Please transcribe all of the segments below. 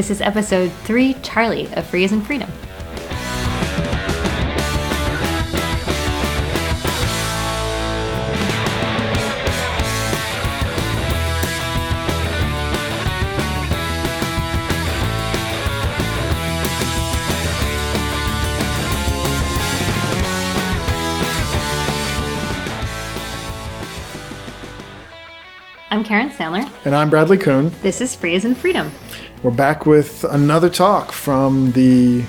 This is episode 3 Charlie of Free as in Freedom. I'm Karen Sandler. And I'm Bradley Kuhn. This is Free as in Freedom. We're back with another talk from the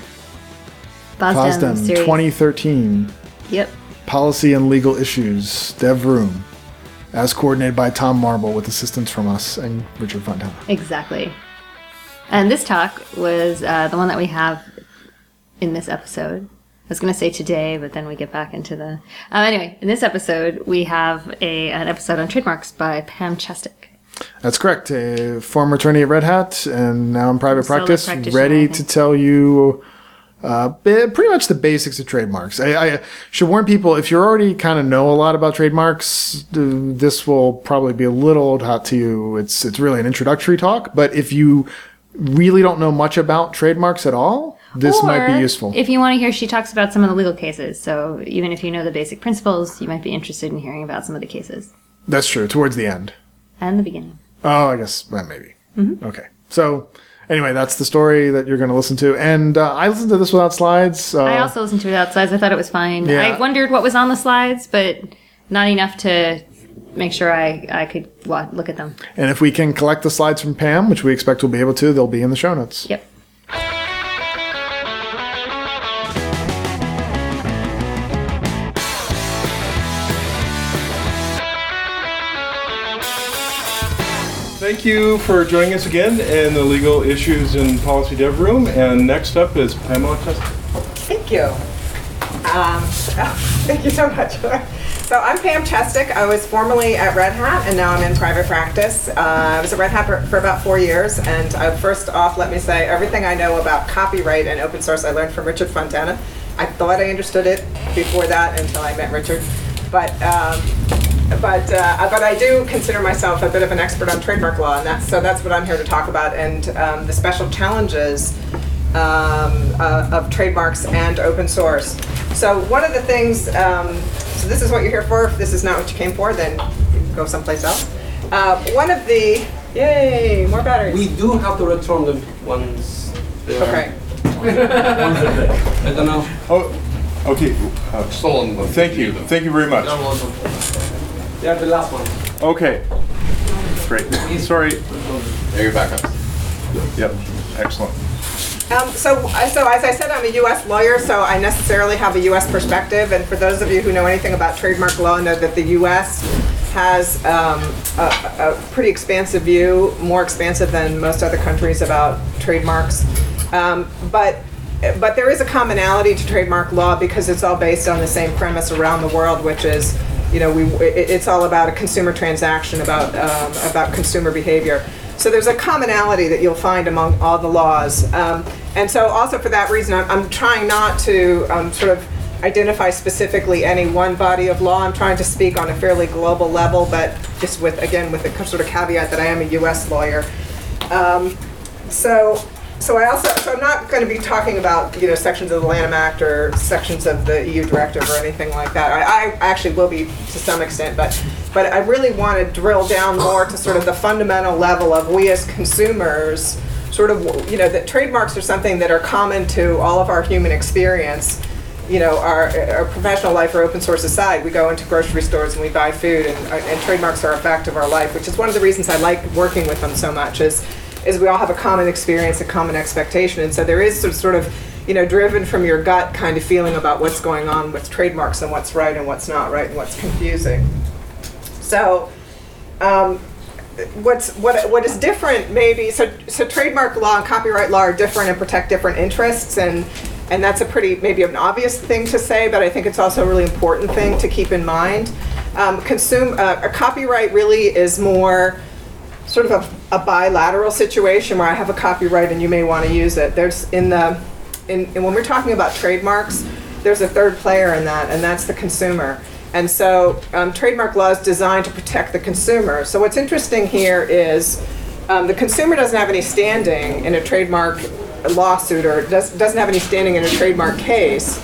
FOSDEM 2013 Yep. Policy and Legal Issues Dev Room, as coordinated by Tom Marble with assistance from us and Richard Fontana. Exactly. And this talk was uh, the one that we have in this episode. I was going to say today, but then we get back into the. Uh, anyway, in this episode, we have a an episode on trademarks by Pam Chestek. That's correct. A former attorney at Red Hat and now in private practice, ready to tell you uh, pretty much the basics of trademarks. I, I should warn people if you already kind of know a lot about trademarks, this will probably be a little old hat to you. It's it's really an introductory talk, but if you really don't know much about trademarks at all, this might be useful. If you want to hear, she talks about some of the legal cases. So even if you know the basic principles, you might be interested in hearing about some of the cases That's true. Towards the end. And the beginning. Oh, I guess well, maybe. Mm-hmm. Okay. So anyway, that's the story that you're going to listen to, and uh, I listened to this without slides. Uh, I also listened to it outside. I thought it was fine. Yeah. I wondered what was on the slides, but not enough to make sure I, I could look at them. And if we can collect the slides from Pam, which we expect we'll be able to, they'll be in the show notes. Yep. Thank you for joining us again in the Legal Issues and Policy Dev Room. And next up is Pamela Chestek. Thank you. Um, thank you so much. So I'm Pam Chestek. I was formerly at Red Hat and now I'm in private practice. Uh, I was at Red Hat for, for about four years and uh, first off let me say everything I know about copyright and open source I learned from Richard Fontana. I thought I understood it before that until I met Richard. But um, but uh, but I do consider myself a bit of an expert on trademark law, and that's so that's what I'm here to talk about, and um, the special challenges um, uh, of trademarks and open source. So one of the things, um, so this is what you're here for. If this is not what you came for, then you can go someplace else. Uh, one of the yay more batteries. We do have to return them once they are. okay. I don't know. Oh, okay. Uh, Stolen thank you. Thank you very much. You're welcome. They are the last one. Okay. Great. Sorry. There your backups. Yep. Excellent. Um, so, so as I said, I'm a U.S. lawyer, so I necessarily have a U.S. perspective. And for those of you who know anything about trademark law, know that the U.S. has um, a, a pretty expansive view, more expansive than most other countries about trademarks. Um, but but there is a commonality to trademark law because it's all based on the same premise around the world, which is, you know, we it, it's all about a consumer transaction, about um, about consumer behavior. So there's a commonality that you'll find among all the laws. Um, and so also for that reason, I'm, I'm trying not to um, sort of identify specifically any one body of law. I'm trying to speak on a fairly global level, but just with, again, with the sort of caveat that I am a US lawyer. Um, so, so I also, so I'm not going to be talking about, you know, sections of the Lanham Act or sections of the EU directive or anything like that. I, I actually will be to some extent, but, but I really want to drill down more to sort of the fundamental level of we as consumers, sort of, you know, that trademarks are something that are common to all of our human experience. You know, our, our professional life or open source aside, we go into grocery stores and we buy food, and, and trademarks are a fact of our life, which is one of the reasons I like working with them so much. Is is we all have a common experience, a common expectation, and so there is sort of- sort of, you know, driven from your gut kind of feeling about what's going on with trademarks and what's right and what's not right and what's confusing. So, um, what's what what is different maybe so so trademark law and copyright law are different and protect different interests. And and that's a pretty maybe an obvious thing to say but i think it's also a really important thing to keep in mind. Um, consume uh, a copyright really is more sort of a, a bilateral situation where i have a copyright and you may want to use it there's in the in, when we're talking about trademarks there's a third player in that and that's the consumer And so um, trademark law is designed to protect the consumer. So what's interesting here is um, the consumer doesn't have any standing in a trademark lawsuit or does, doesn't have any standing in a trademark case.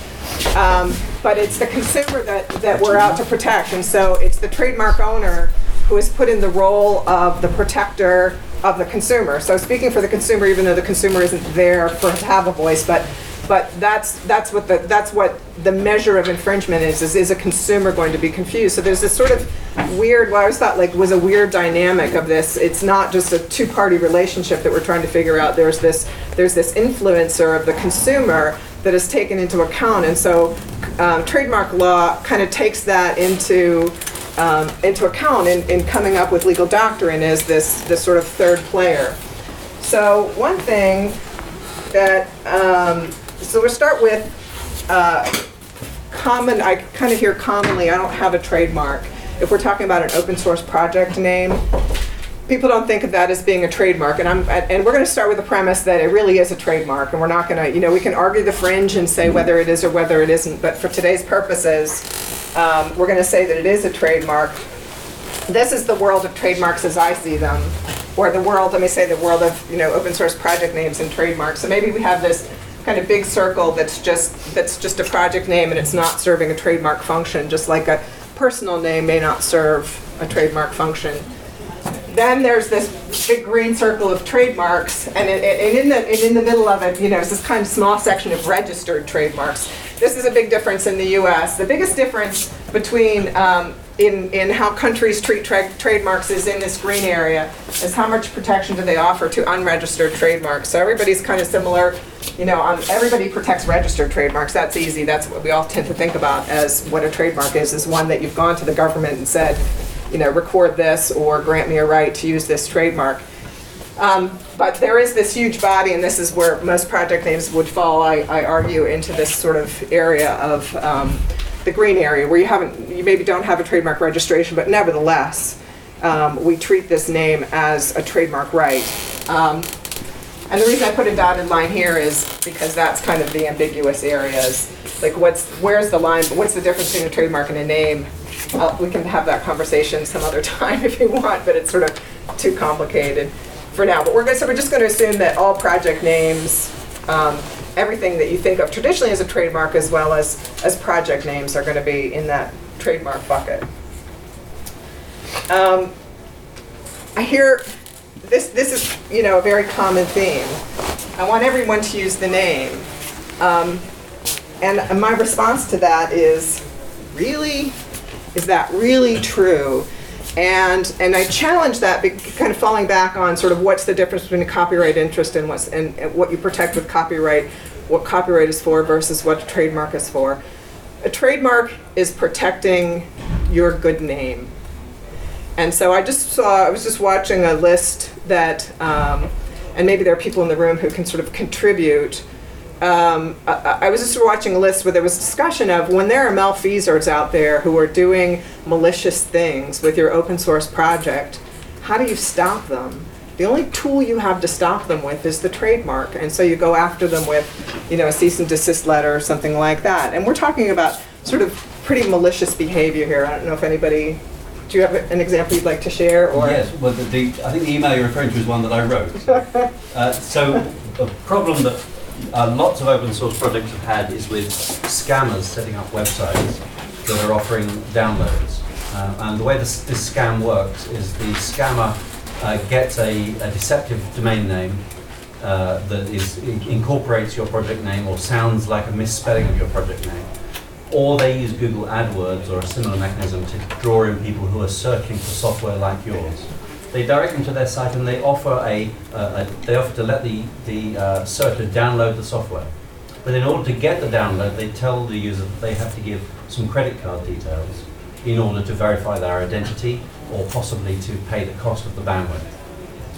Um, but it's the consumer that, that we're out to protect. And so it's the trademark owner who is put in the role of the protector of the consumer. So speaking for the consumer, even though the consumer isn't there for to have a voice, but but that's that's what the that's what the measure of infringement is. Is is a consumer going to be confused? So there's this sort of weird. What I always thought like was a weird dynamic of this. It's not just a two-party relationship that we're trying to figure out. There's this there's this influencer of the consumer that is taken into account, and so um, trademark law kind of takes that into um, into account in, in coming up with legal doctrine as this this sort of third player. So one thing that um, so we'll start with uh, common. I kind of hear commonly. I don't have a trademark. If we're talking about an open source project name, people don't think of that as being a trademark. And I'm and we're going to start with the premise that it really is a trademark. And we're not going to, you know, we can argue the fringe and say whether it is or whether it isn't. But for today's purposes, um, we're going to say that it is a trademark. This is the world of trademarks as I see them, or the world. Let me say the world of you know open source project names and trademarks. So maybe we have this kind of big circle that's just that's just a project name and it's not serving a trademark function, just like a personal name may not serve a trademark function. Then there's this big green circle of trademarks, and, it, and in the and in the middle of it, you know, is this kind of small section of registered trademarks. This is a big difference in the U.S. The biggest difference between um, in, in how countries treat tra- trademarks is in this green area, is how much protection do they offer to unregistered trademarks. So everybody's kind of similar, you know, on, everybody protects registered trademarks. That's easy. That's what we all tend to think about as what a trademark is, is one that you've gone to the government and said, you know, record this or grant me a right to use this trademark. Um, but there is this huge body, and this is where most project names would fall, I, I argue, into this sort of area of um, the green area where you haven't, you maybe don't have a trademark registration, but nevertheless, um, we treat this name as a trademark right. Um, and the reason I put a dotted line here is because that's kind of the ambiguous areas. Like what's, where's the line, what's the difference between a trademark and a name? We can have that conversation some other time if you want, but it's sort of too complicated for now. But we're going, so we're just going to assume that all project names, um, everything that you think of traditionally as a trademark, as well as as project names, are going to be in that trademark bucket. Um, I hear this. This is you know a very common theme. I want everyone to use the name, um, and my response to that is, really, is that really true? And and I challenge that, kind of falling back on sort of what's the difference between a copyright interest and what's and, and what you protect with copyright, what copyright is for versus what a trademark is for. A trademark is protecting your good name. And so I just saw, I was just watching a list that, um, and maybe there are people in the room who can sort of contribute. Um, I, I was just watching a list where there was discussion of when there are malfeasors out there who are doing malicious things with your open source project, how do you stop them? The only tool you have to stop them with is the trademark. And so you go after them with, you know, a cease and desist letter or something like that. And we're talking about sort of pretty malicious behavior here. I don't know if anybody, do you have an example you'd like to share? Or Yes, well, the, the, I think the email you're referring to is one that I wrote. uh, so, a problem that uh, lots of open source projects have had is with scammers setting up websites that are offering downloads. Uh, and the way this, this scam works is the scammer uh, gets a, a deceptive domain name uh, that is incorporates your project name or sounds like a misspelling of your project name or they use Google AdWords or a similar mechanism to draw in people who are searching for software like yours. They direct them to their site and they offer a, uh, a they offer to let the the uh, searcher download the software. But in order to get the download, they tell the user that they have to give some credit card details in order to verify their identity or possibly to pay the cost of the bandwidth.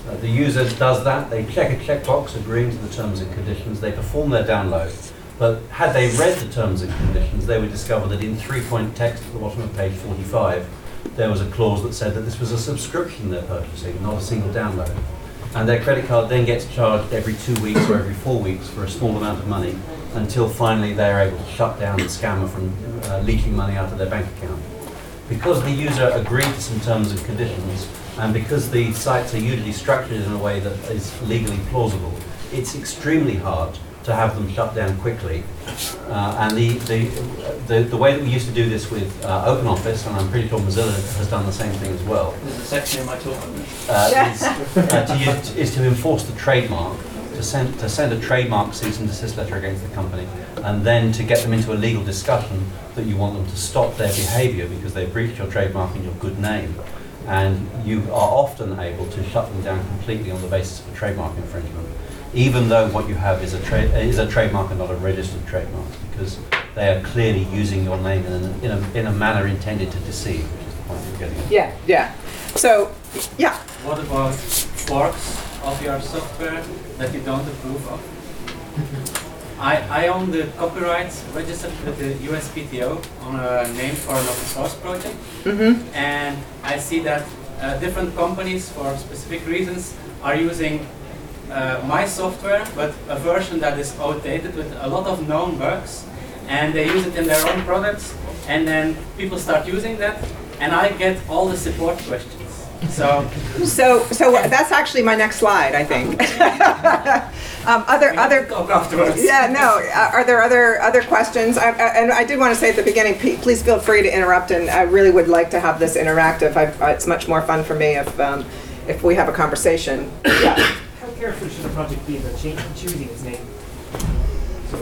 Uh, the user does that, they check a checkbox agreeing to the terms and conditions, they perform their download, but had they read the terms and conditions, they would discover that in three-point text at the bottom of page 45, there was a clause that said that this was a subscription they're purchasing, not a single download. And their credit card then gets charged every two weeks or every four weeks for a small amount of money until finally they're able to shut down the scammer from uh, leaking money out of their bank account. Because the user agreed to some terms and conditions, And because the sites are usually structured in a way that is legally plausible, it's extremely hard to have them shut down quickly. Uh, and the, the, the, the way that we used to do this with uh, OpenOffice, and I'm pretty sure Mozilla has done the same thing as well, There's a section in my talk uh, is, uh, to use, is to enforce the trademark, to send, to send a trademark cease and desist letter against the company, and then to get them into a legal discussion that you want them to stop their behaviour because they've breached your trademark and your good name. And you are often able to shut them down completely on the basis of a trademark infringement, even though what you have is a, tra- is a trademark and not a registered trademark, because they are clearly using your name in a, in a, in a manner intended to deceive, which is the point you're getting at. Yeah, yeah. So, yeah, What about forks of your software that you don't approve of? I, I own the copyrights registered with the USPTO on a name for an open source project. And I see that uh, different companies, for specific reasons, are using uh, my software, but a version that is outdated with a lot of known bugs. And they use it in their own products, and then people start using that, and I get all the support questions. So so, so that's actually my next slide, I think. Um, Other, other, talk afterwards. Yeah, no, uh, are there other, other questions? I- I- And I did want to say at the beginning, pe- please feel free to interrupt, and I really would like to have this interactive. I- It's much more fun for me if, um, if we have a conversation. Yeah. How careful should a project be about choosing its name?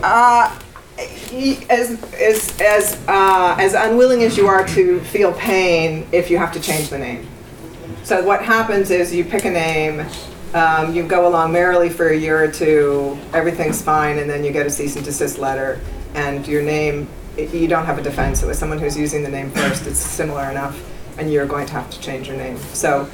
Uh, As, as, as, uh, as unwilling as you are to feel pain if you have to change the name. So what happens is you pick a name, um, you go along merrily for a year or two, everything's fine, and then you get a cease and desist letter, and your name you don't have a defense. It was someone who's using the name first, it's similar enough, and you're going to have to change your name. So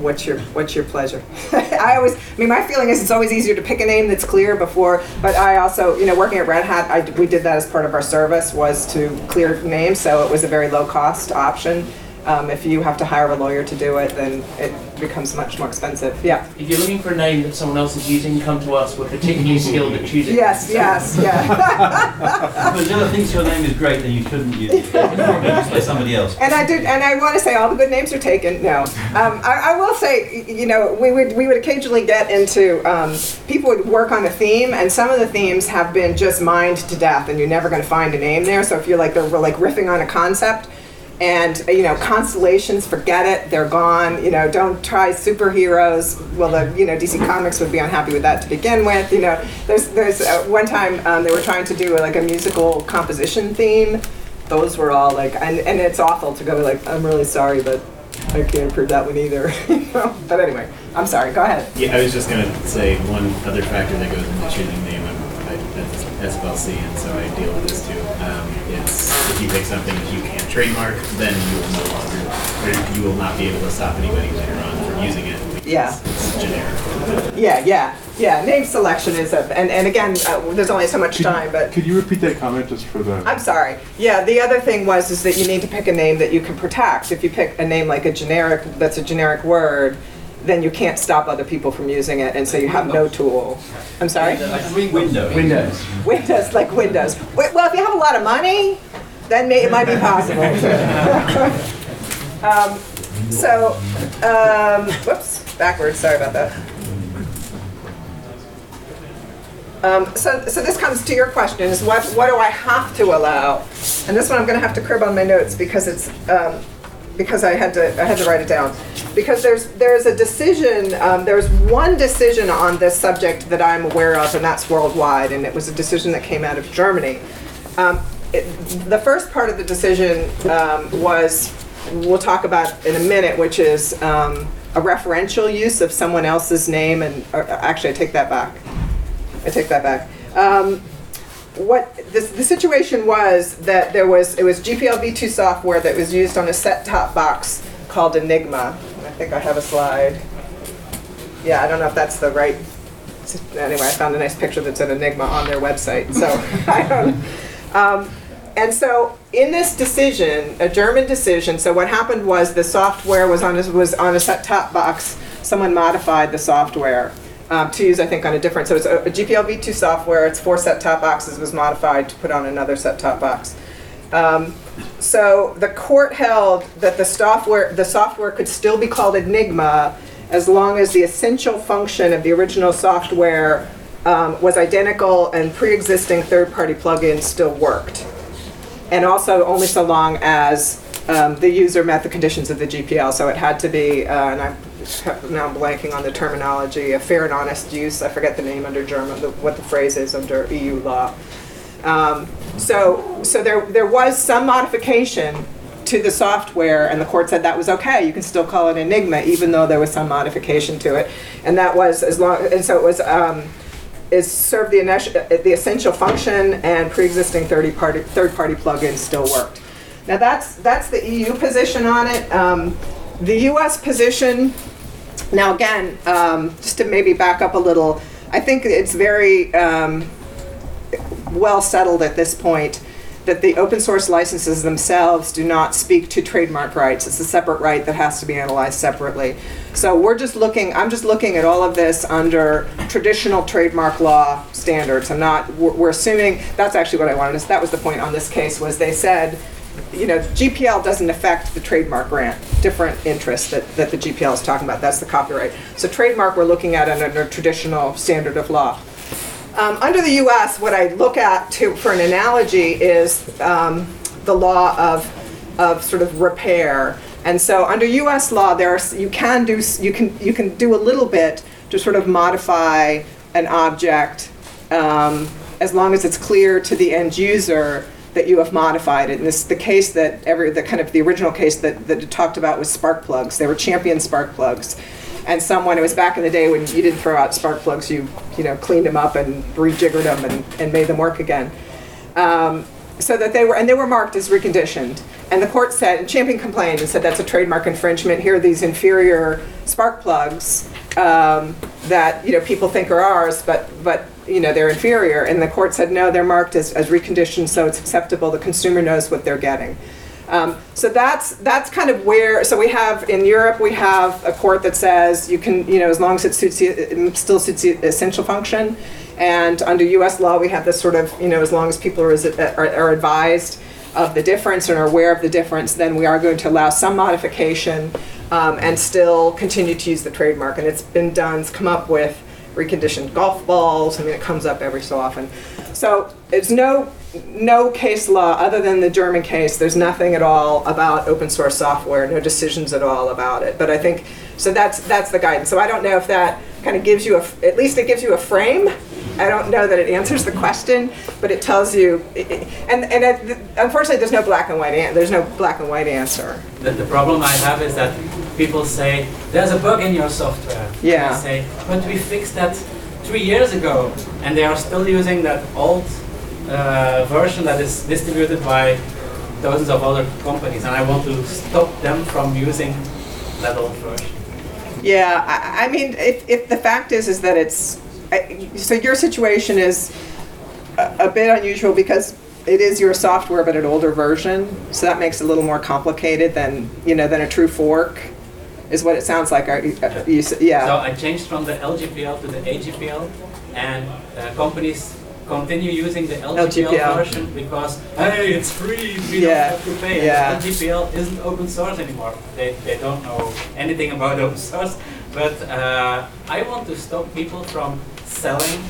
what's your, what's your pleasure? I always, I mean, my feeling is it's always easier to pick a name that's clear before, but I also, you know, working at Red Hat, I, we did that as part of our service, was to clear names, so it was a very low-cost option. Um, if you have to hire a lawyer to do it, then it becomes much more expensive. Yeah. If you're looking for a name that someone else is using, come to us. We're particularly skilled at choosing. Yes, yes, yeah. If Mozilla thinks your name is great, then you shouldn't use it. Just by somebody else. And I did, and I want to say all the good names are taken. No, um, I, I will say, you know, we would we would occasionally get into um, people would work on a theme, and some of the themes have been just mined to death, and you're never going to find a name there. So if you're like they're like riffing on a concept. And you know constellations, forget it, they're gone. You know, don't try superheroes. Well, the you know DC Comics would be unhappy with that to begin with. You know, there's there's uh, one time um, they were trying to do like a musical composition theme, those were all like, and, and it's awful to go like, I'm really sorry, but I can't approve that one either. you know? But anyway, I'm sorry. Go ahead. Yeah, I was just gonna say one other factor that goes into choosing name. I'm SFLC, and so I deal with this too. Um, it's if you pick something you can't trademark, then you will no longer, you will not be able to stop anybody later on from using it Yeah. it's generic. Yeah, yeah, yeah. Name selection is a, and, and again, uh, there's only so much time, but Could you repeat that comment just for the? I'm sorry. Yeah, the other thing was is that you need to pick a name that you can protect. If you pick a name like a generic, that's a generic word, then you can't stop other people from using it, and so you have no tool. I'm sorry? Windows. Windows. Windows, like Windows. Wi- Well, if you have a lot of money, then may, it might be possible. um, so, um, whoops, backwards. Sorry about that. Um, so, so this comes to your question: is what what do I have to allow? And this one I'm going to have to crib on my notes because it's um, because I had to I had to write it down because there's there's a decision um, there's one decision on this subject that I'm aware of and that's worldwide and it was a decision that came out of Germany. The first part of the decision um, was we'll talk about in a minute, which is um, a referential use of someone else's name and or, actually I take that back. I take that back. Um, what the, the situation was that there was it was GPL v2 software that was used on a set-top box called Enigma. I think I have a slide. Yeah, I don't know if that's the right. Anyway, I found a nice picture that's an Enigma on their website. So I don't. Um, and so in this decision, a German decision, so what happened was the software was on a, was on a set-top box. Someone modified the software um, to use, I think, on a different. So it's a, a GPL v2 software. It's four set-top boxes. Was modified to put on another set-top box. Um, so the court held that the software, the software could still be called Enigma as long as the essential function of the original software um, was identical and pre-existing third-party plugins still worked. And also only so long as um, the user met the conditions of the GPL. So it had to be, uh, and I'm now blanking on the terminology, a fair and honest use. I forget the name under German, the, what the phrase is under EU law. Um, so, so there, there was some modification to the software, and the court said that was okay. You can still call it Enigma, even though there was some modification to it, and that was as long. And so it was. Um, is served the, init- the essential function and pre-existing third-party third-party plugins still worked. Now that's that's the EU position on it. Um, the US position. Now again, um, just to maybe back up a little, I think it's very um, well settled at this point that the open source licenses themselves do not speak to trademark rights. It's a separate right that has to be analyzed separately. So we're just looking, I'm just looking at all of this under traditional trademark law standards. I'm not, we're, we're assuming, that's actually what I wanted to, that was the point on this case, was they said, you know, GPL doesn't affect the trademark grant, different interest that, that the GPL is talking about. That's the copyright. So trademark, we're looking at under traditional standard of law. Um, under the U.S., what I look at to, for an analogy is um, the law of, of sort of repair. And so under U.S. law, there's you can do you can you can do a little bit to sort of modify an object um, as long as it's clear to the end user that you have modified it. And this the case that every the kind of the original case that that it talked about was spark plugs. They were champion spark plugs and someone, it was back in the day when you didn't throw out spark plugs, you, you know, cleaned them up and rejiggered them and, and made them work again. Um, so that they were, and they were marked as reconditioned. And the court said, and Champion complained and said that's a trademark infringement. Here are these inferior spark plugs um, that, you know, people think are ours, but, but, you know, they're inferior. And the court said, no, they're marked as, as reconditioned, so it's acceptable. The consumer knows what they're getting. Um, so that's that's kind of where. So we have in Europe we have a court that says you can you know as long as it suits the, it still suits the essential function, and under U.S. law we have this sort of you know as long as people are, are, are advised of the difference and are aware of the difference, then we are going to allow some modification um, and still continue to use the trademark. And it's been done. It's come up with reconditioned golf balls. I mean, it comes up every so often. So it's no no case law other than the German case. There's nothing at all about open source software. No decisions at all about it. But I think so. That's that's the guidance. So I don't know if that kind of gives you a at least it gives you a frame. I don't know that it answers the question, but it tells you. And and it, unfortunately, there's no black and white. An, there's no black and white answer. The, the problem I have is that people say there's a bug in your software. Yeah. I say, but we fixed that three years ago, and they are still using that old version that is distributed by dozens of other companies, and I want to stop them from using that old version. Yeah, I, I mean, if, if the fact is is that it's I, so your situation is a, a bit unusual because it is your software but an older version, so that makes it a little more complicated than you know than a true fork, is what it sounds like. Are you, uh, you, yeah. So I changed from the LGPL to the AGPL, and uh, companies continue using the LGPL, LGPL. version because hey, it's free, we Yeah, don't have to pay. yeah. LGPL isn't open source anymore. They, they don't know anything about open source. But uh, I want to stop people from selling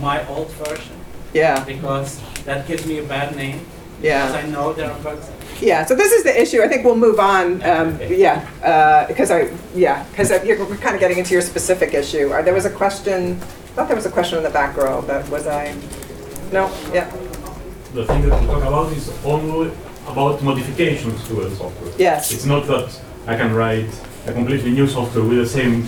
my old version yeah, because that gives me a bad name. Yeah. Because I know there are bugs. yeah. So this is the issue. I think we'll move on. Um, yeah, because I yeah because you're we're kind of getting into your specific issue. Uh, there was a question. I thought there was a question in the back row, but was I? No. Yeah. the thing that we talk about is only about modifications to the software. Yes. It's not that I can write a completely new software with the same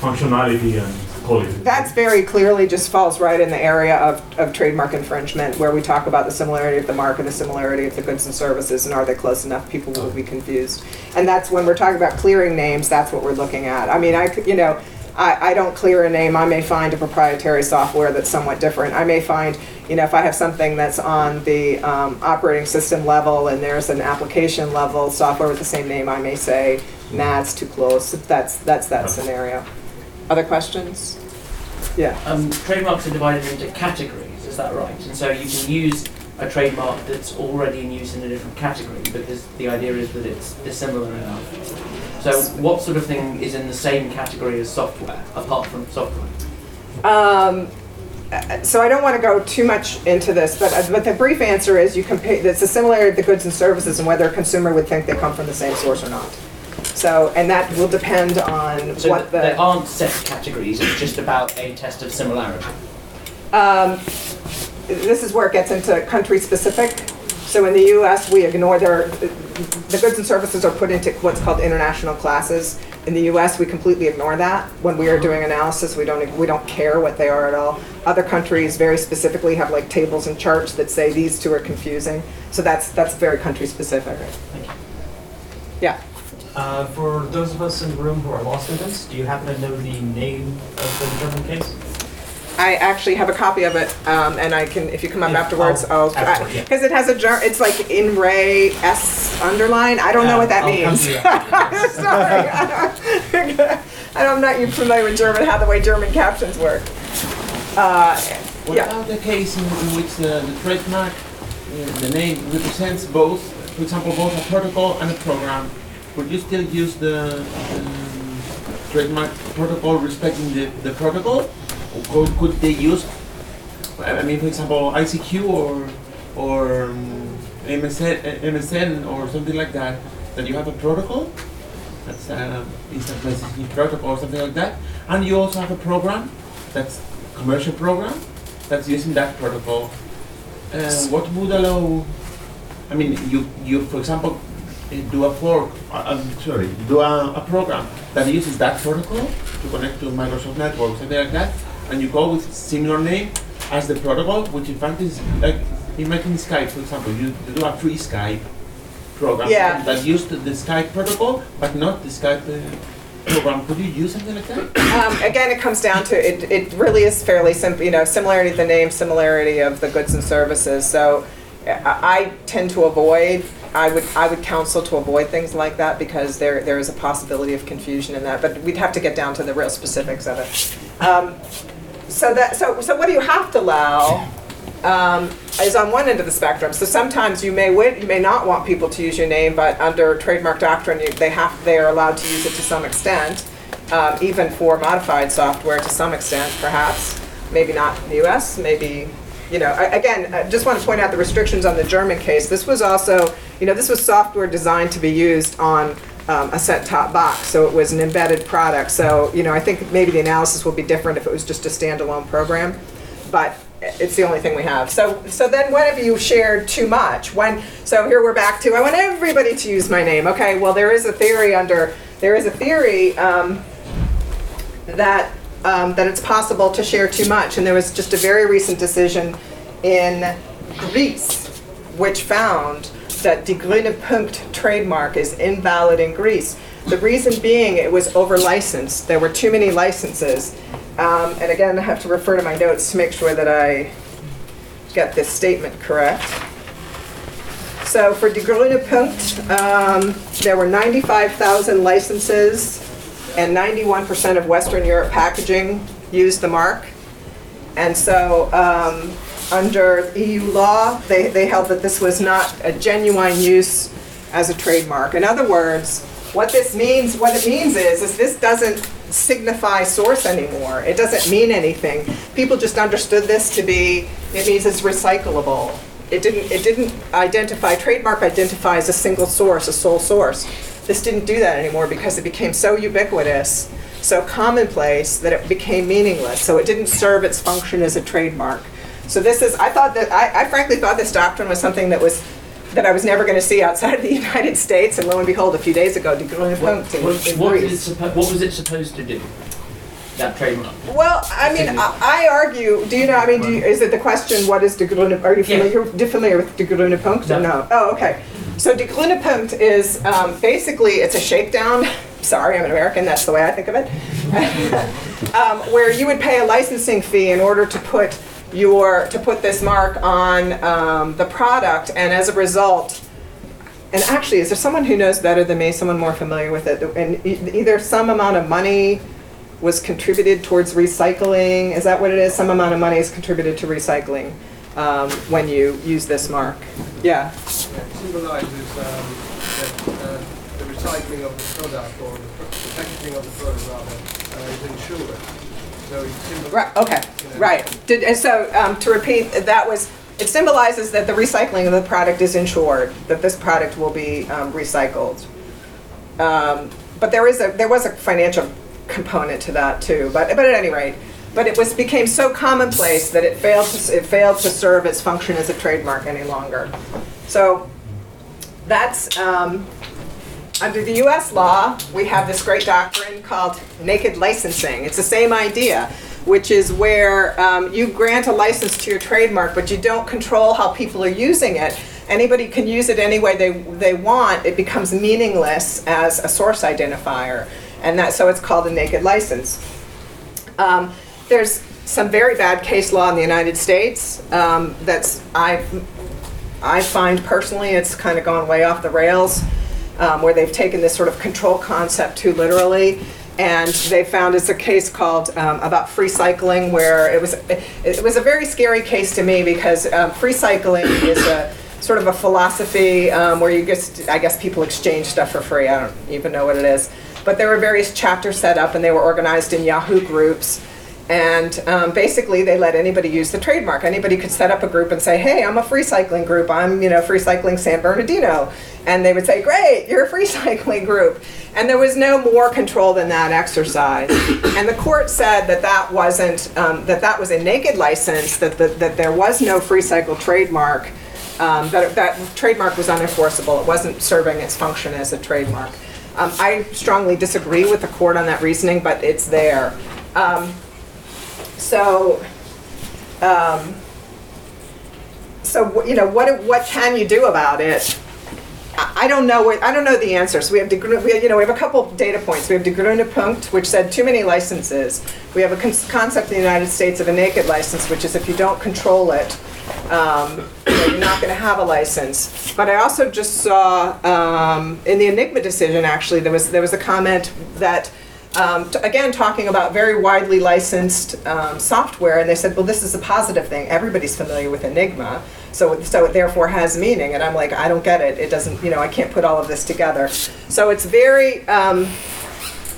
functionality and quality. That's very clearly just falls right in the area of, of trademark infringement, where we talk about the similarity of the mark and the similarity of the goods and services, and are they close enough? People will be confused. And that's when we're talking about clearing names, that's what we're looking at. I mean, I, you know, I, I don't clear a name, I may find a proprietary software that's somewhat different. I may find, you know, if I have something that's on the um, operating system level and there's an application level software with the same name, I may say, nah, it's too close. That's, that's that scenario. Other questions? Yeah. Um, trademarks are divided into categories, is that right? And so you can use a trademark that's already in use in a different category because the idea is that it's dissimilar enough. So what sort of thing is in the same category as software, apart from software? Um, so I don't want to go too much into this, but, uh, but the brief answer is you compare, it's the similarity of the goods and services and whether a consumer would think they come from the same source or not. So, and that will depend on So what th- there aren't set categories, it's just about a test of similarity. um, this is where it gets into country specific. So in the US, we ignore their, the goods and services are put into what's called international classes. In the US, we completely ignore that. When we are doing analysis, we don't, we don't care what they are at all. Other countries very specifically have like tables and charts that say these two are confusing. So that's, that's very country specific. Thank you. Yeah. Uh, for those of us in the room who are law students, do you happen to know the name of the German case? I actually have a copy of it, um, and I can, if you come up Yeah, afterwards, I'll- I'll, afterward, yeah. because it has a ger, it's like in Ray S underline. I don't know what that Uh, I'll come means. to you Sorry. I'm not even familiar with German, how the way German captions work. Uh, What Yeah. about the case in, in which the, the trademark, uh, the name represents both, for example, both a protocol and a program? Would you still use the um, trademark protocol respecting the, the protocol? Could, they use, I mean, for example, ICQ or, or um, MSN, uh, MSN or something like that, that you have a protocol? That's um, instant messaging protocol or something like that. And you also have a program that's commercial program that's using that protocol. Uh, what would allow? I mean, you you for example uh, do a fork. Uh, I'm sorry, do a, a program that uses that protocol to connect to Microsoft Network, something like that, and you go with similar name as the protocol, which in fact is like imagine Skype, for example. You, you do a free Skype program Yeah. that used the, Skype protocol, but not the Skype uh, program. Could you use something like that? Um, again, it comes down to, it, it really is fairly simple, you know, similarity of the name, similarity of the goods and services. So I, I tend to avoid, I would, I would counsel to avoid things like that because there, there is a possibility of confusion in that, but we'd have to get down to the real specifics of it. Um, so that, so, so what do you have to allow? um, is on one end of the spectrum. So sometimes you may wi- you may not want people to use your name, but under trademark doctrine, you, they have they are allowed to use it to some extent, um, even for modified software to some extent, perhaps. Maybe not in the U.S. Maybe. You know, I- again, I just want to point out the restrictions on the German case. This was also, you know, this was software designed to be used on um, a set-top box, so it was an embedded product. So, you know, I think maybe the analysis will be different if it was just a standalone program. But it's the only thing we have. So, so then when have you shared too much? When, so here we're back to, I want everybody to use my name. Okay, well, there is a theory under, there is a theory um, that, um, that it's possible to share too much. And there was just a very recent decision in Greece, which found that Die Grüne Punkt trademark is invalid in Greece. The reason being it was over licensed. There were too many licenses. Um, and again, I have to refer to my notes to make sure that I get this statement correct. So for Die Grüne Punkt, um, there were 95,000 licenses and 91% of Western Europe packaging used the mark. And so um, under EU law, they, they held that this was not a genuine use as a trademark. In other words, what this means, what it means is, is this doesn't signify source anymore. It doesn't mean anything. People just understood this to be, it means it's recyclable. It didn't, it didn't identify, trademark identifies a single source, a sole source. This didn't do that anymore because it became so ubiquitous, so commonplace that it became meaningless. So it didn't serve its function as a trademark. So this is, I thought that, I, I frankly thought this doctrine was something that was, that I was never going to see outside of the United States, and lo and behold, a few days ago, Die Grüne Punkt in, What, in what, is it suppo- what was it supposed to do? That trademark? Well, I mean, I, I argue. Do you know? I mean, do you, is it the question? What is Die Grüne? Are you familiar, you're familiar with Die Grüne Punkt or no? Oh, okay. So Die Grüne Punkt is um, basically it's a shakedown. Sorry, I'm an American. That's the way I think of it. um, where you would pay a licensing fee in order to put your to put this mark on um, the product, and as a result. And actually, is there someone who knows better than me, someone more familiar with it? And e- either some amount of money was contributed towards recycling. Is that what it is? Some amount of money is contributed to recycling. um, when you use this mark. Yeah. It symbolizes um, that uh, the recycling of the product or the, packaging of the product rather uh, is insured. So it symbolizes. Right, okay, right. Did, and so, um, to repeat, that was, it symbolizes that the recycling of the product is insured, that this product will be, um, recycled. Um, but there is a, there was a financial component to that too, but, but at any rate, but it was, became so commonplace that it failed to, s- it failed to serve its function as a trademark any longer. So, that's, um, under the US law, we have this great doctrine called naked licensing. It's the same idea, which is where um, you grant a license to your trademark, but you don't control how people are using it. Anybody can use it any way they, they want. It becomes meaningless as a source identifier. And that, so it's called a naked license. Um, there's some very bad case law in the United States um, that's, I, I find personally, it's kind of gone way off the rails, um, where they've taken this sort of control concept too literally. And they found it's a case called um, about free cycling, where it was it, it was a very scary case to me because um, free cycling is a sort of a philosophy um, where you just I guess people exchange stuff for free. I don't even know what it is, but there were various chapters set up, and they were organized in Yahoo groups. And um, basically, they let anybody use the trademark. Anybody could set up a group and say, "Hey, I'm a free cycling group. I'm, you know, free cycling San Bernardino," and they would say, "Great, you're a free cycling group." And there was no more control than that exercise. and the court said that that wasn't um, that that was a naked license. That the, that there was no free cycle trademark. Um, that that trademark was unenforceable. It wasn't serving its function as a trademark. Um, I strongly disagree with the court on that reasoning, but it's there. So, um, so you know, what what can you do about it? I don't know. I don't know the answer. So we have we have, you know we have a couple data points. We have De Punkt, which said too many licenses. We have a con- concept in the United States of a naked license, which is if you don't control it, um, you you're not going to have a license. But I also just saw um, in the Enigma decision, actually, there was there was a comment that. Um, t- again, talking about very widely licensed um, software, and they said, "Well, this is a positive thing. Everybody's familiar with Enigma, so so it therefore has meaning." And I'm like, "I don't get it. It doesn't. You know, I can't put all of this together." So it's very um,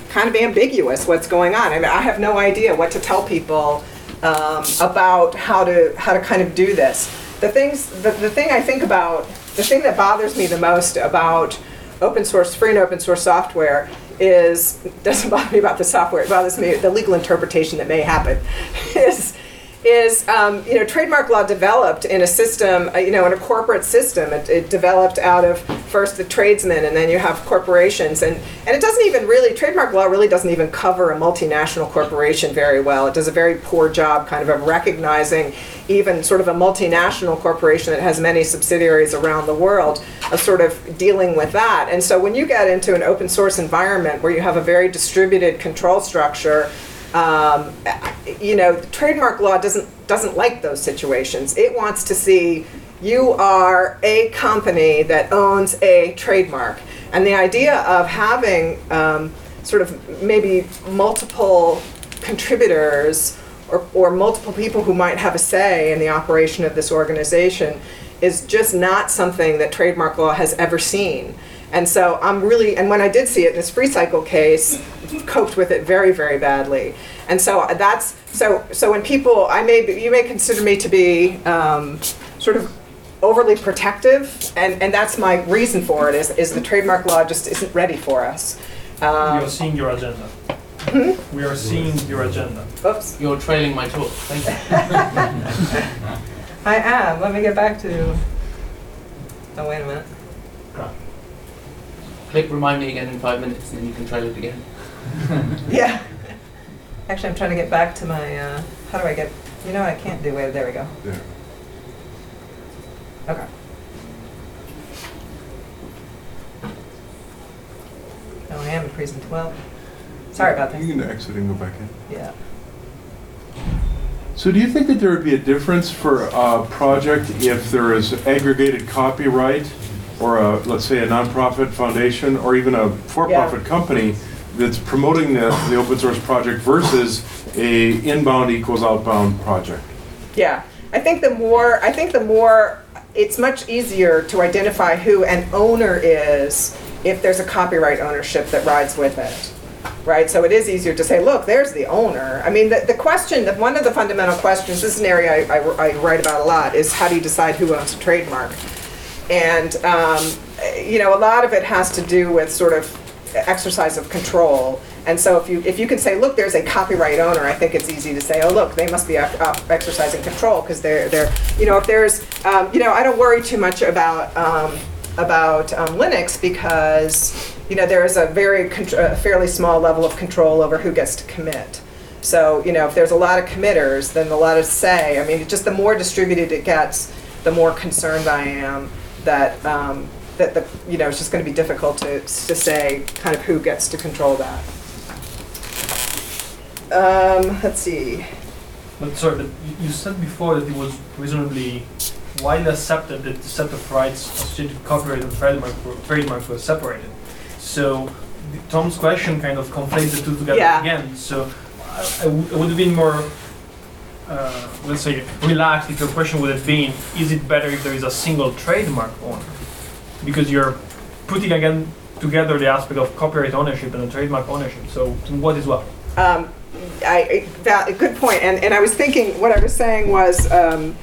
kind of ambiguous what's going on. I mean, I have no idea what to tell people um, about how to how to kind of do this. The things, the, the thing I think about, the thing that bothers me the most about open source, free and open source software is doesn't bother me about the software. It bothers me the legal interpretation that may happen. is is um, you know trademark law developed in a system uh, you know in a corporate system. It, it developed out of first the tradesmen and then you have corporations. And and it doesn't even really trademark law really doesn't even cover a multinational corporation very well. It does a very poor job kind of of recognizing even sort of a multinational corporation that has many subsidiaries around the world of sort of dealing with that. And so when you get into an open source environment where you have a very distributed control structure um, you know, trademark law doesn't doesn't like those situations. It wants to see you are a company that owns a trademark, and the idea of having um, sort of maybe multiple contributors or, or multiple people who might have a say in the operation of this organization is just not something that trademark law has ever seen. And so I'm really, and when I did see it in this free cycle case, coped with it very, very badly. And so that's, so, so when people, I may, be- you may consider me to be um, sort of overly protective, and, and that's my reason for it, is, is the trademark law just isn't ready for us. We Um, are seeing your agenda. Hmm? We are seeing your agenda. Oops. You're trailing my talk. Thank you. I am, let me get back to, oh, wait a minute. Click remind me again in five minutes and then you can try it again. Yeah. Actually, I'm trying to get back to my, uh, how do I get, you know, what I can't do, wait, there we go. There. Okay. Oh, I am in present, well, sorry about that. You can exit and go back in. Yeah. So do you think that there would be a difference for a project if there is aggregated copyright or a, let's say, a nonprofit foundation or even a for-profit company that's promoting the, the open source project versus a inbound equals outbound project? Yeah, I think the more, I think the more, it's much easier to identify who an owner is if there's a copyright ownership that rides with it. Right, so it is easier to say, look, there's the owner. I mean, the, the question, the, one of the fundamental questions, this is an area I, I, I write about a lot, is how do you decide who owns a trademark? And, um, you know, a lot of it has to do with sort of exercise of control. And so if you, if you can say, look, there's a copyright owner, I think it's easy to say, oh, look, they must be uh, uh, exercising control because they're, they're, you know, if there's, um, you know, I don't worry too much about, um, about um, Linux because, you know, there is a very, contr- a fairly small level of control over who gets to commit. So, you know, if there's a lot of committers, then a lot of say, I mean, just the more distributed it gets, the more concerned I am that, um, that the, you know, it's just going to be difficult to, to say kind of who gets to control that. Um, let's see. But sorry, but you- you said before that it was reasonably widely accepted that the set of rights associated with copyright and trademark were, trademark were separated. So the- Tom's question kind of conflates the two together Yeah. again. So I, I w- I would have been more, uh, let's say, relaxed if your question would have been, is it better if there is a single trademark owner? Because you're putting again together the aspect of copyright ownership and the trademark ownership. So what is what? Um, I, I- that, good point. And, and I was thinking, what I was saying was, um,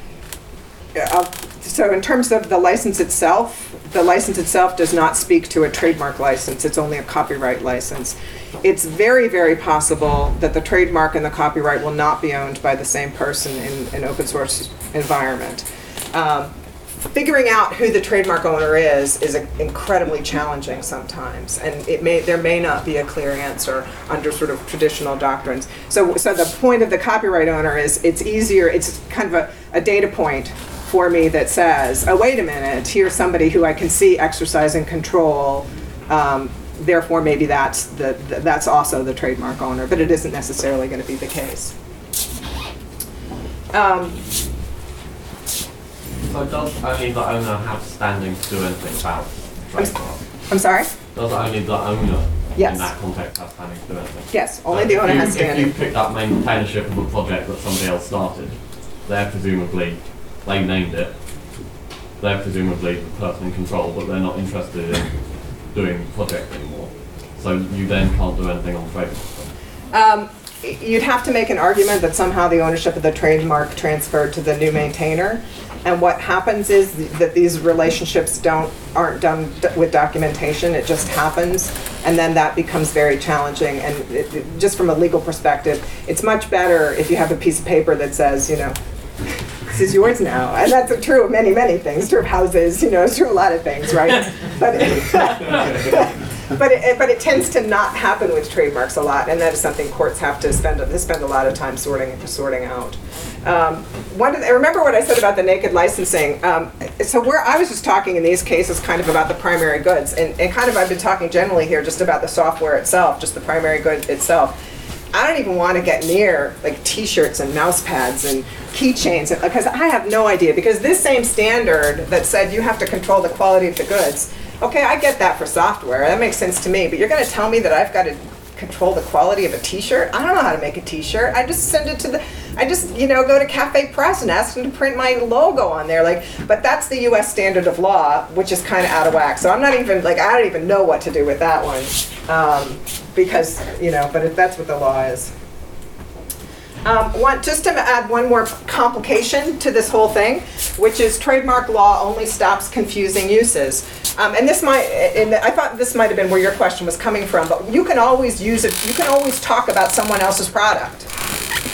uh, so in terms of the license itself, the license itself does not speak to a trademark license. It's only a copyright license. It's very, very possible that the trademark and the copyright will not be owned by the same person in an open source environment. Um, figuring out who the trademark owner is is incredibly challenging sometimes, and it may there may not be a clear answer under sort of traditional doctrines. So, so the point of the copyright owner is it's easier. It's kind of a, a data point for me that says, oh wait a minute, here's somebody who I can see exercising control. Um, therefore, maybe that's the, that's also the trademark owner, but it isn't necessarily going to be the case. Um, So does only the owner have standing to do anything about trademark? I'm sorry. Does only the owner Yes. in that context have standing to do anything? Yes, only So the if owner you- has standing. If you picked up maintainership of a project that somebody else started, they're presumably, they named it, they're presumably the person in control, but they're not interested in doing project anymore. So you then can't do anything on trademark. Um, You'd have to make an argument that somehow the ownership of the trademark transferred to the new maintainer. And what happens is that these relationships don't, aren't done d- with documentation, it just happens. And then that becomes very challenging. And it- it- just from a legal perspective, it's much better if you have a piece of paper that says, you know, this is yours now. And that's true of many, many things, true of houses, you know, it's true of a lot of things, right? But, but it, but it tends to not happen with trademarks a lot, and that is something courts have to spend, they spend a lot of time sorting, sorting out. Um, one the, remember what I said about the naked licensing? Um, so where I was just talking in these cases kind of about the primary goods, and, and kind of I've been talking generally here just about the software itself, just the primary good itself. I don't even want to get near like T-shirts and mouse pads and keychains because I have no idea. Because this same standard that said you have to control the quality of the goods, okay, I get that for software. That makes sense to me. But you're going to tell me that I've got to control the quality of a T-shirt? I don't know how to make a T-shirt. I just send it to the. I just you know go to Cafe Press and ask them to print my logo on there. Like, but that's the U.S. standard of law, which is kind of out of whack. So I'm not even like I don't even know what to do with that one. Um, because you know, but if that's what the law is. Um, just to add one more complication to this whole thing, which is trademark law only stops confusing uses. Um, and this might, and I thought this might have been where your question was coming from, but you can always use it, you can always talk about someone else's product.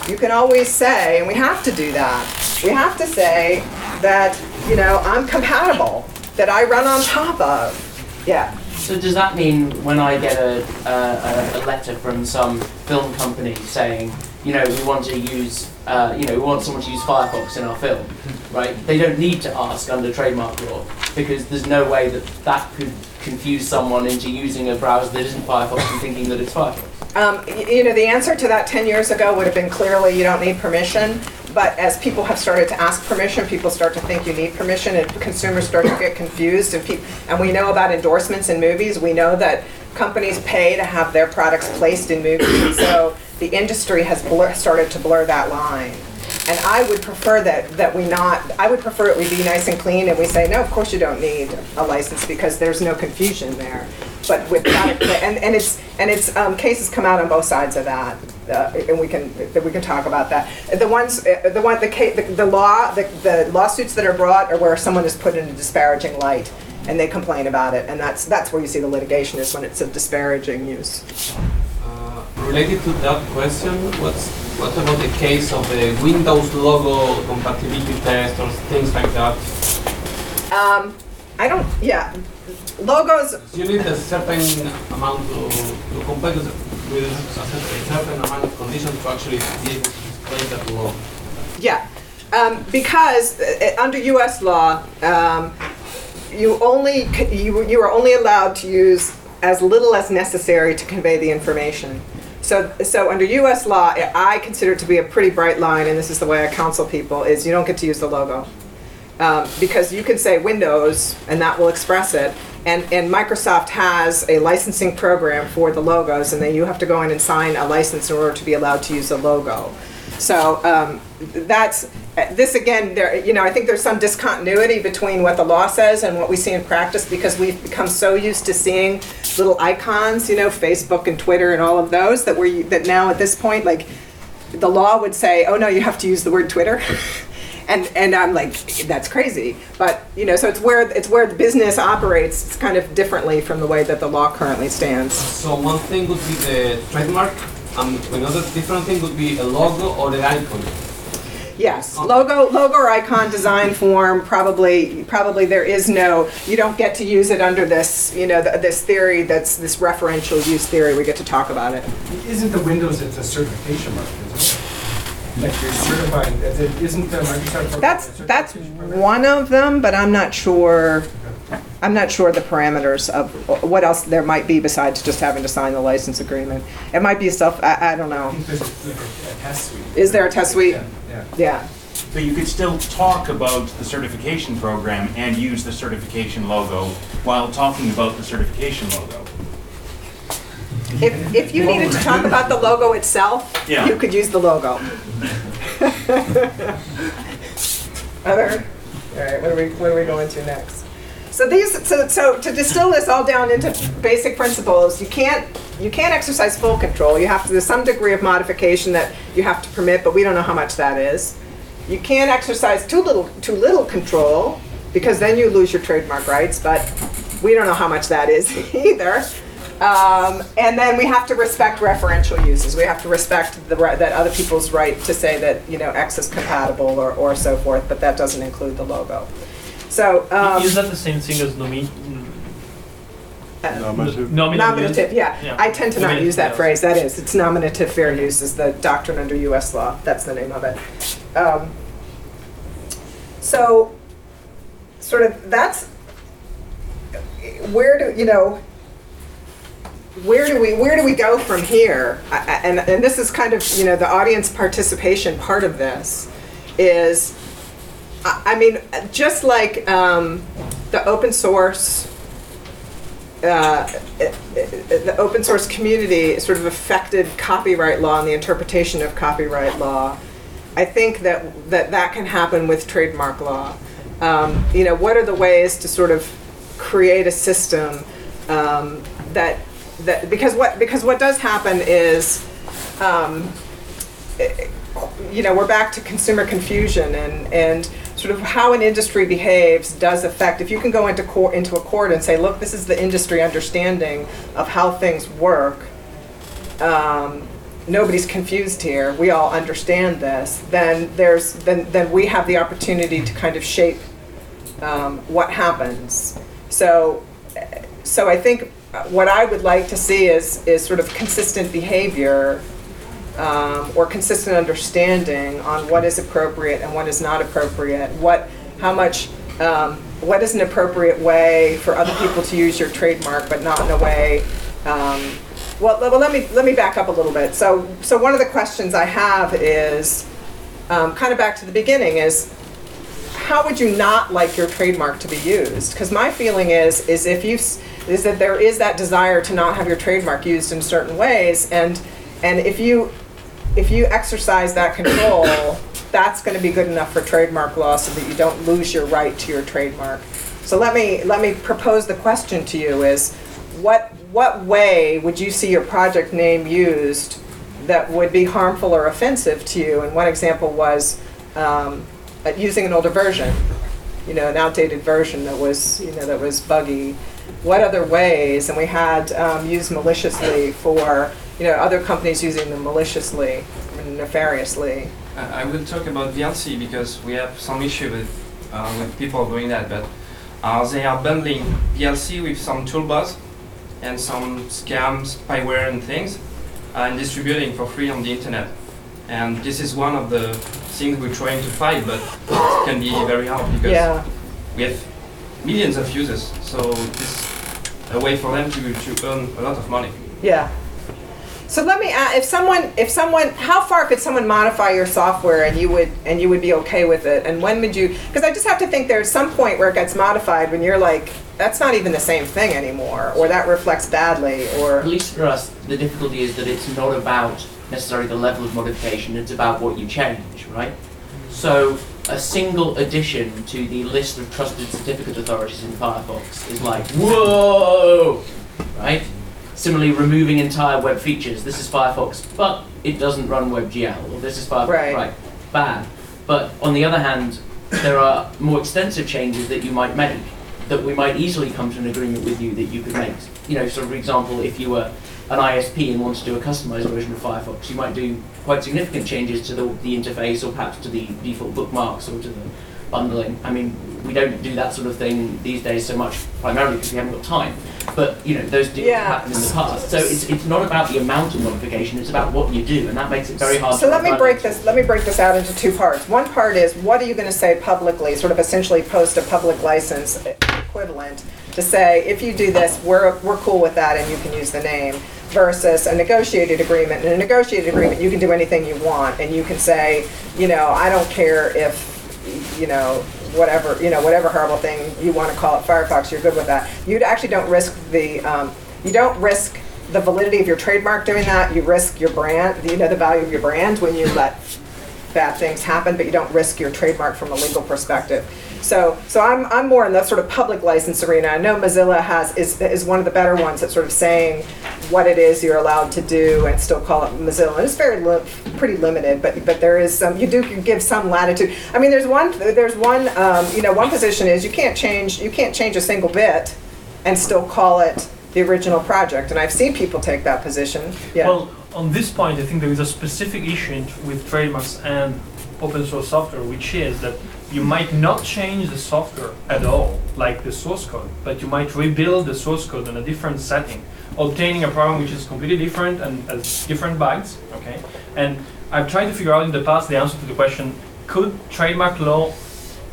You can always say, and we have to do that, we have to say that, you know, I'm compatible, that I run on top of. Yeah. So does that mean when I get a, a, a letter from some film company saying, you know, we want to use, uh, you know, we want someone to use Firefox in our film, right? They don't need to ask under trademark law because there's no way that that could confuse someone into using a browser that isn't Firefox and thinking that it's Firefox. Um, you know, the answer to that 10 years ago would have been clearly you don't need permission. But as people have started to ask permission, people start to think you need permission, and consumers start to get confused. And, peop and we know about endorsements in movies. We know that companies pay to have their products placed in movies. So the industry has blur- started to blur that line. And I would prefer that, that we not, I would prefer it we be nice and clean and we say, no, of course you don't need a license because there's no confusion there. But with that, and, and it's, and it's, um, cases come out on both sides of that, uh, and we can, that we can talk about that. The ones, uh, the one, the the, the law, the, the lawsuits that are brought are where someone is put in a disparaging light and they complain about it, and that's, that's where you see the litigation is when it's a disparaging use. Related to that question, what's, what about the case of the Windows logo compatibility test or things like that? Um, I don't, yeah, logos, You need a certain amount to, to comply with a certain amount of conditions to actually be able to display that logo. Yeah, um, because uh, uh, under U.S. law, um, you only c- you you are only allowed to use as little as necessary to convey the information. So so under U.S. law, I consider it to be a pretty bright line, and this is the way I counsel people: is you don't get to use the logo. Um, because you can say Windows and that will express it. And, and Microsoft has a licensing program for the logos, and then you have to go in and sign a license in order to be allowed to use the logo. So um, that's this again. There, you know, I think there's some discontinuity between what the law says and what we see in practice because we've become so used to seeing little icons, you know, Facebook and Twitter and all of those that we that now at this point, like the law would say, oh no, you have to use the word Twitter. And, and I'm like, that's crazy. But, you know, so it's where, it's where the business operates it's kind of differently from the way that the law currently stands. So one thing would be the trademark, and another different thing would be a logo or an icon. Yes, logo, logo or icon design form, probably, probably there is no, you don't get to use it under this, you know, th- this theory that's, this referential use theory, we get to talk about it. Isn't the Windows, it's a certification mark, isn't it? Like you're certifying, it- isn't the Microsoft program? That's, a that's certification one of them, but I'm not sure, I'm not sure the parameters of what else there might be besides just having to sign the license agreement. It might be stuff, I, I don't know. I think there's like a a test suite. Is there a test suite? Yeah, yeah. Yeah. But you could still talk about the certification program and use the certification logo while talking about the certification logo. If, if you needed to talk about the logo itself, Yeah. you could use the logo. Other, all right, what are we, what are we going to next? So these, so, so to distill this all down into basic principles, you can't, you can't exercise full control. You have to, there's some degree of modification that you have to permit, but we don't know how much that is. You can't exercise too little, too little control, because then you lose your trademark rights, but we don't know how much that is either. Um, and then we have to respect referential uses. We have to respect the that other people's right to say that you know X is compatible or, or so forth, but that doesn't include the logo. So um, is that the same thing as nomi? Nominative. Nominative, nominative, use? yeah. I tend to not Nominative, use that yeah. phrase. That is, it's nominative fair use is the doctrine under U.S. law. That's the name of it. Um, so, sort of, that's where do you know? Where do we where do we go from here? I- I- And and this is kind of you know the audience participation part of this is. I mean, just like um, the open source uh, the open source community sort of affected copyright law and the interpretation of copyright law. I think that that, that can happen with trademark law. Um, you know, what are the ways to sort of create a system um, that that because what because what does happen is um, you know, we're back to consumer confusion and, and sort of how an industry behaves does affect, if you can go into court, into a court and say, look, this is the industry understanding of how things work, um, nobody's confused here, we all understand this, then there's, then, then we have the opportunity to kind of shape um, what happens. So, so I think what I would like to see is, is sort of consistent behavior um, or consistent understanding on what is appropriate and what is not appropriate. What, how much, um, what is an appropriate way for other people to use your trademark, but not in a way. Um, well, well, let me let me back up a little bit. So, so one of the questions I have is um, kind of back to the beginning: is how would you not like your trademark to be used? Because my feeling is is if you is that there is that desire to not have your trademark used in certain ways, and and if you if you exercise that control, that's going to be good enough for trademark law so that you don't lose your right to your trademark. So let me, let me propose the question to you is, what, what way would you see your project name used that would be harmful or offensive to you? And one example was um, uh, using an older version, you know, an outdated version that was, you know, that was buggy. What other ways? And we had um, used maliciously for, you know, other companies using them maliciously and nefariously. I I will talk about VLC because we have some issue with, uh, with people doing that, but uh, they are bundling VLC with some toolbars and some scams, spyware and things, uh, and distributing for free on the internet. And this is one of the things we're trying to fight, but it can be very hard because Yeah. we have millions of users, so it's a way for them to, to earn a lot of money. Yeah. So let me ask, if someone, if someone, how far could someone modify your software and you would, and you would be okay with it? And when would you, because I just have to think there's some point where it gets modified when you're like, that's not even the same thing anymore, or that reflects badly, or. At least for us, the difficulty is that it's not about necessarily the level of modification, it's about what you change, right? So a single addition to the list of trusted certificate authorities in Firefox is like, whoa, right? Similarly, removing entire web features. This is Firefox, but it doesn't run WebGL. Or this is Firefox, Right. right? Bad. But on the other hand, there are more extensive changes that you might make that we might easily come to an agreement with you that you could make. You know, so for example, if you were an ISP and wanted to do a customized version of Firefox, you might do quite significant changes to the, the interface or perhaps to the default bookmarks or to the bundling. I mean, we don't do that sort of thing these days so much, primarily because we haven't got time. But you know, those deals Yeah. happen in the past. So it's, it's not about the amount of modification; it's about what you do, and that makes it very hard. So to let me break this, let me break this out into two parts. One part is, what are you gonna say publicly, sort of essentially post a public license equivalent to say, if you do this, we're, we're cool with that and you can use the name, versus a negotiated agreement. In a negotiated agreement, you can do anything you want, and you can say, you know, I don't care if, you know, whatever, you know, whatever horrible thing you want to call it Firefox, you're good with that. You actually don't risk the, um, you don't risk the validity of your trademark doing that. You risk your brand, you know, the value of your brand when you let bad things happen, but you don't risk your trademark from a legal perspective. So, so I'm, I'm more in the sort of public license arena. I know Mozilla has, is, is one of the better ones at sort of saying what it is you're allowed to do and still call it Mozilla. And it's very, li- pretty limited, but, but there is some, you do give some latitude. I mean, there's one, there's one, um, you know, one position is you can't change, you can't change a single bit and still call it the original project. And I've seen people take that position, yeah. Well, on this point, I think there is a specific issue with trademarks and open source software, which is that you might not change the software at all, like the source code, but you might rebuild the source code in a different setting, obtaining a program which is completely different and has different bugs. Okay, and I've tried to figure out in the past the answer to the question: Could trademark law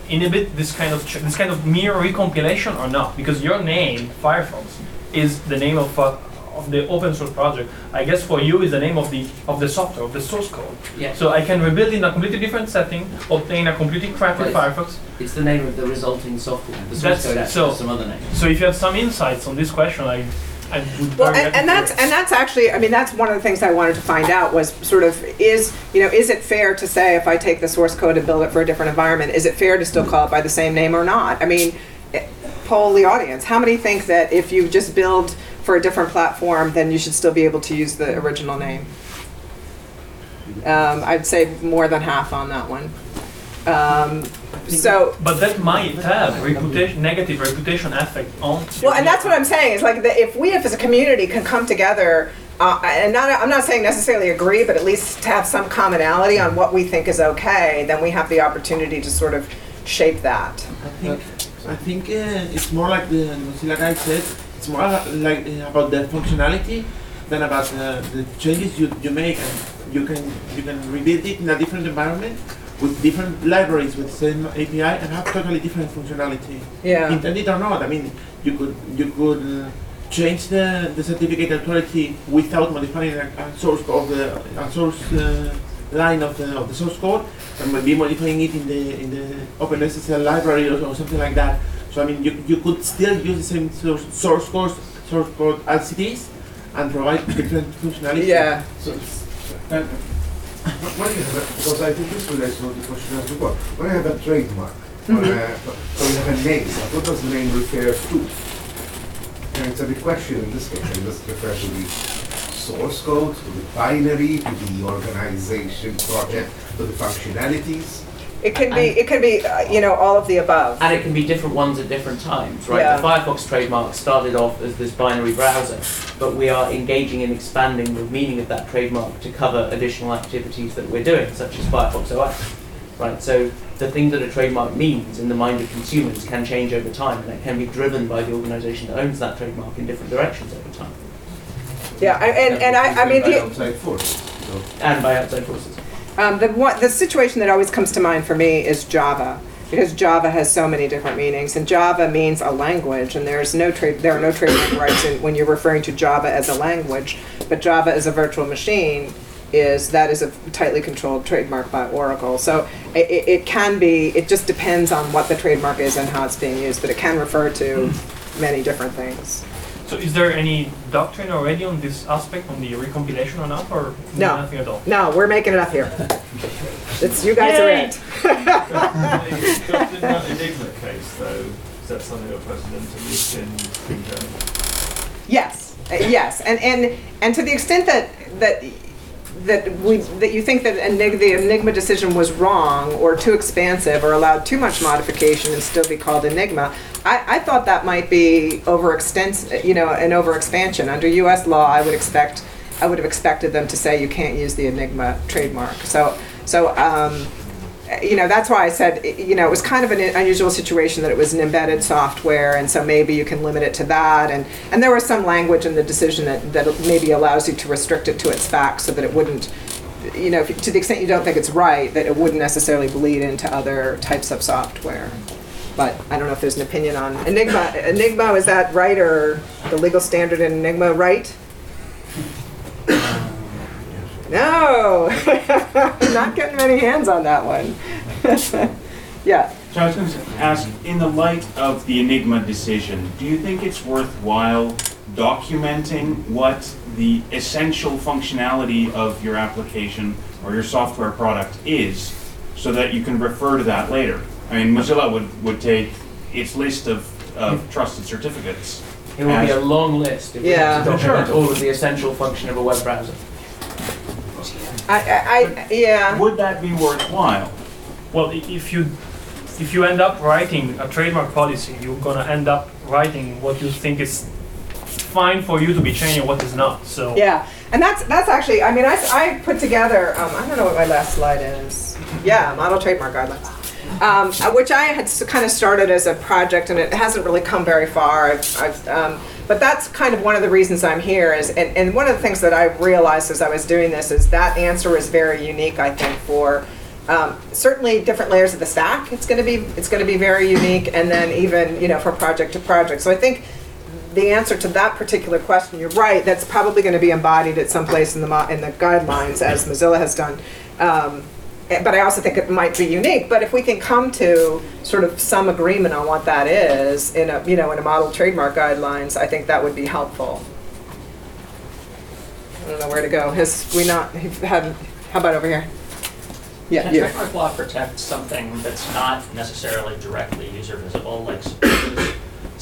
inhibit this kind of this kind of mere recompilation or not? Because your name, Firefox, is the name of uh, of the open source project. I guess for you is the name of the of the software of the source code. Yeah. So I can rebuild in a completely different setting, obtain a completely crappy Right. Firefox. It's the name of the resulting software. The source That's- code so- some other name. So if you have some insights on this question, I I would Well, very and, happy and that's and that's actually, I mean, that's one of the things I wanted to find out was sort of is you know is it fair to say if I take the source code and build it for a different environment, is it fair to still call it by the same name or not? I mean, eh, poll the audience. How many think that if you just build for a different platform, then you should still be able to use the original name? Um, I'd say more than half on that one. Um, so But that might have reputation, negative reputation effect on. Well, and that's what I'm saying is like that if we if as a community can come together uh, and not I'm not saying necessarily agree, but at least to have some commonality on what we think is okay, then we have the opportunity to sort of shape that. I think, I think uh, it's more like the Mozilla guy said. It's more like about the functionality than about uh, the changes you, you make, and you can you can rebuild it in a different environment with different libraries with the same API and have totally different functionality. Yeah. Intended or not, I mean, you could you could uh, change the, the certificate authority without modifying a, a source of the a source uh, line of the of the source code, and maybe modifying it in the in the OpenSSL library or, or something like that. So I mean, you, you could still use the same source, source code source code as it is, and provide different functionality. Yeah. So, uh, When you have a, because I think this relates to the question asked before. When I have a trademark, or Mhm. a- so you have a name, what does the name refer to? And it's a big question in this case, and does it refer to the source code, to the binary, to the organization project, to the functionalities? It can be, it can be, uh, you know, all of the above. And it can be different ones at different times, right? Yeah. The Firefox trademark started off as this binary browser, but we are engaging in expanding the meaning of that trademark to cover additional activities that we're doing, such as Firefox OS, right? So the thing that a trademark means in the mind of consumers can change over time, and it can be driven by the organization that owns that trademark in different directions over time, Yeah, I- and, and I, I mean, the, Outside forces. and by outside forces. Um, the the situation that always comes to mind for me is Java, because Java has so many different meanings, and Java means a language, and there's no trade, there are no trademark rights in, when you're referring to Java as a language, but Java as a virtual machine is that is a tightly controlled trademark by Oracle. So it, it can be, it just depends on what the trademark is and how it's being used, but it can refer to many different things. So is there any doctrine already on this aspect, on the recompilation or not, or No. nothing at all? No, we're making it up here. It's you guys are Yay! it. In that Enigma case, though, is that something of precedent at in, in Germany? Yes, uh, yes, and and and to the extent that that that we that you think that Enig- the Enigma decision was wrong or too expansive or allowed too much modification and still be called Enigma, I, I thought that might be overextens, you know, an overexpansion. Under U.S. law, I would expect I would have expected them to say you can't use the Enigma trademark. So so. Um, you know, that's why I said, you know, it was kind of an unusual situation that it was an embedded software, and so maybe you can limit it to that. And, and there was some language in the decision that, that maybe allows you to restrict it to its facts so that it wouldn't, you know, if, to the extent you don't think it's right, that it wouldn't necessarily bleed into other types of software. But I don't know if there's an opinion on Enigma. Enigma, is that right, or the legal standard in Enigma right? No, not getting many hands on that one. yeah. So I was going to ask, in the light of the Enigma decision, do you think it's worthwhile documenting what the essential functionality of your application or your software product is so that you can refer to that later? I mean, Mozilla would, would take its list of, of trusted certificates. It will be a long list if we Yeah. had to document Sure. all of the essential function of a web browser. I, I, I yeah. Would that be worthwhile? Well, i- if you if you end up writing a trademark policy, you're gonna end up writing what you think is fine for you to be changed and what is not. So Yeah, and that's that's actually. I mean, I, I put together. Um, I don't know what my last slide is. Yeah, model trademark guidelines, um, uh, which I had kind of started as a project, and it hasn't really come very far. I've, I've, um, but that's kind of one of the reasons I'm here. Is and, and one of the things that I realized as I was doing this is that answer is very unique. I think for um, certainly different layers of the stack. It's going to be it's going to be very unique, and then even you know from project to project. So I think the answer to that particular question, you're right. That's probably going to be embodied at some place in the in the guidelines, as Mozilla has done. Um, but I also think it might be unique. But if we can come to sort of some agreement on what that is in a you know in a model trademark guidelines, I think that would be helpful. I don't know where to go. Has we not had? How about over here? Yeah, Can you. trademark law protect something that's not necessarily directly user visible, like suppose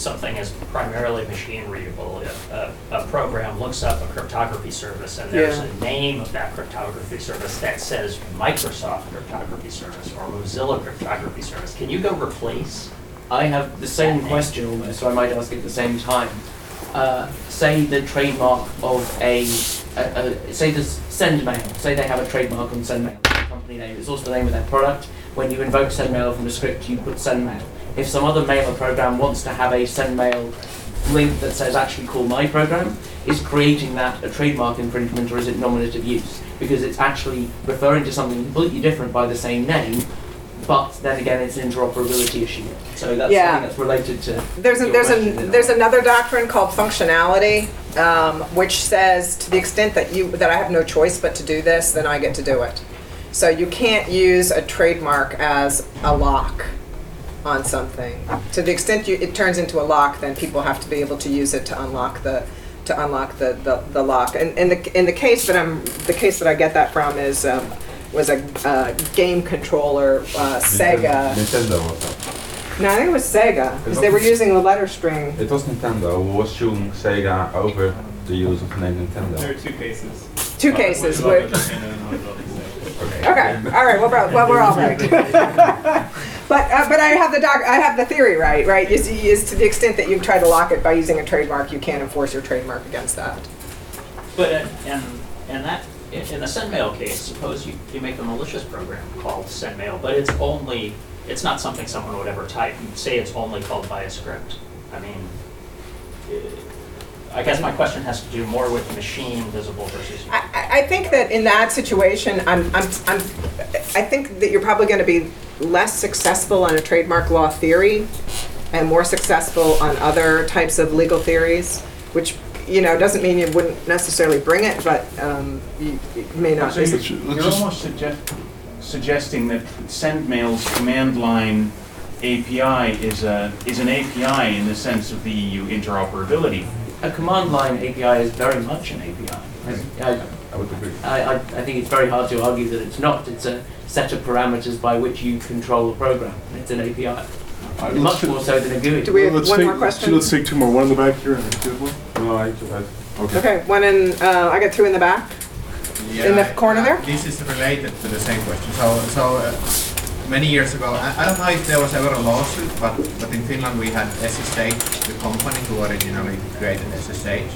something is primarily machine readable? If a, a program looks up a cryptography service and there's Yeah. a name of that cryptography service that says Microsoft cryptography service or Mozilla cryptography service, can you go replace? I have the same question almost, so I might ask it at the same time. Uh, say the trademark of a, a, a say the SendMail. Say they have a trademark on SendMail, the company name. It's also the name of their product. When you invoke SendMail from the script, you put SendMail. If some other mailer program wants to have a SendMail link that says actually call my program, is creating that a trademark infringement or is it nominative use? Because it's actually referring to something completely different by the same name, but then again it's an interoperability issue. So that's Yeah. something that's related to. There's a, there's question, a there's another doctrine called functionality, um, which says to the extent that you that I have no choice but to do this, then I get to do it. So you can't use a trademark as a lock on something. To the extent you, it turns into a lock, then people have to be able to use it to unlock the to unlock the, the, the lock. And in the in the case that I'm the case that I get that from is um, was a uh, game controller, uh, Sega. Nintendo was that. No, I think it was Sega, because they were using the letter string. It was Nintendo who was suing Sega over the use of the name Nintendo. There are two cases. Two cases, One which- about Nintendo and one about Sega. Okay, all right, well, bro- well, we're all right. But, uh, but I have the doc, I have the theory right, right? Is, is to the extent that you try to lock it by using a trademark, you can't enforce your trademark against that. But in, in, in that, in in the SendMail case, suppose you, you make a malicious program called SendMail, but it's only, it's not something someone would ever type. You Say it's only called by a script. I mean, I guess my question has to do more with machine visible versus. I, I think that in that situation, I'm, I'm, I'm, I think that you're probably going to be less successful on a trademark law theory and more successful on other types of legal theories, which, you know, doesn't mean you wouldn't necessarily bring it, but um, you, you may not. So you're, you're almost suggest, suggesting that SendMail's command line API is a is an API in the sense of the EU interoperability. A command line API is very much an API. I, I would agree. I, I, I think it's very hard to argue that it's not. It's a set of parameters by which you control the program. It's an API. right, much more so than a GUI. Do we have Let's one take- more question? Let's take two more. One in the back here and a good one. No, I, I, Okay. Okay, one in, uh, I got two in the back. In the corner there? This is related to the same question. So, so uh, many years ago, I, I don't know if there was ever a lawsuit, but, but in Finland we had SSH, the company who originally created SSH,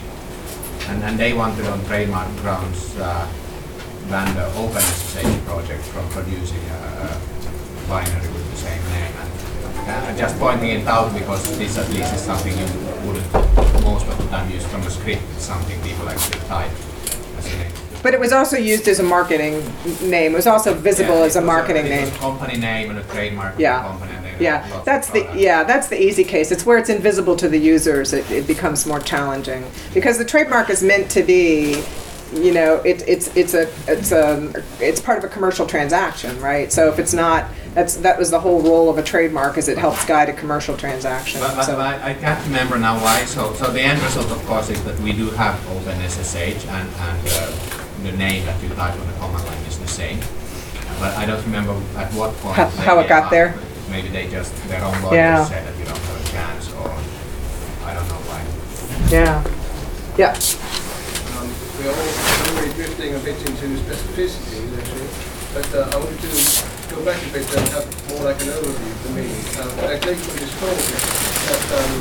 and, and they wanted on trademark grounds uh, ban the OpenSSH project from producing a, a binary with the same name. And, uh, just pointing it out because this at least is something you wouldn't most of the time use from a script. It's something people actually type as a name. But it was also used as a marketing name. It was also visible Yeah, as a marketing it name. company name and a trademark Yeah. company. Yeah, that's the, yeah, that's the easy case. It's where it's invisible to the users, it, it becomes more challenging. Because the trademark is meant to be, you know, it, it's, it's a, it's a, it's part of a commercial transaction, right? So if it's not, that's, that was the whole role of a trademark, is it helps guide a commercial transaction. But, but So- I, I can't remember now why. So, so the end result, of course, is that we do have OpenSSH and, and uh, the name that you type on the command line is the same. But I don't remember at what point. How- how it got there? Maybe they just, their own Yeah. lawyers said that you don't have a chance, or I don't know why. Yeah, yeah. Um, we are all already drifting a bit into specificities actually, but uh, I wanted to go back a bit and have more like an overview for me. Uh, I take from this talk that, um,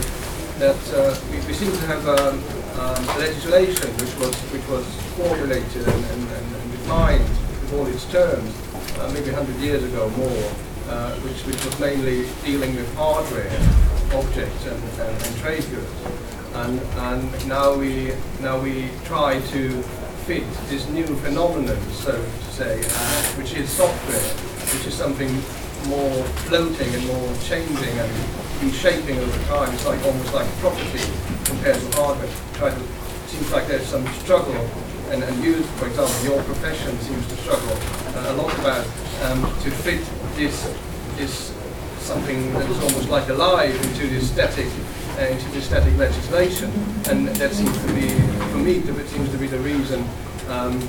that uh, we, we seem to have um, um, legislation which was which was formulated and, and, and, and defined with all its terms uh, maybe 100 years ago more, uh, which, which was mainly dealing with hardware, objects and, and, and trade goods and, and now we now we try to fit this new phenomenon, so to say, uh, which is software, which is something more floating and more changing and reshaping over time. It's like almost like property compared to hardware. Try to seems like there's some struggle, and, and you, for example, your profession seems to struggle uh, a lot about um, to fit this this something that's almost like alive into this static uh, into this static legislation, and that seems to be, for me, that seems to be the reason um,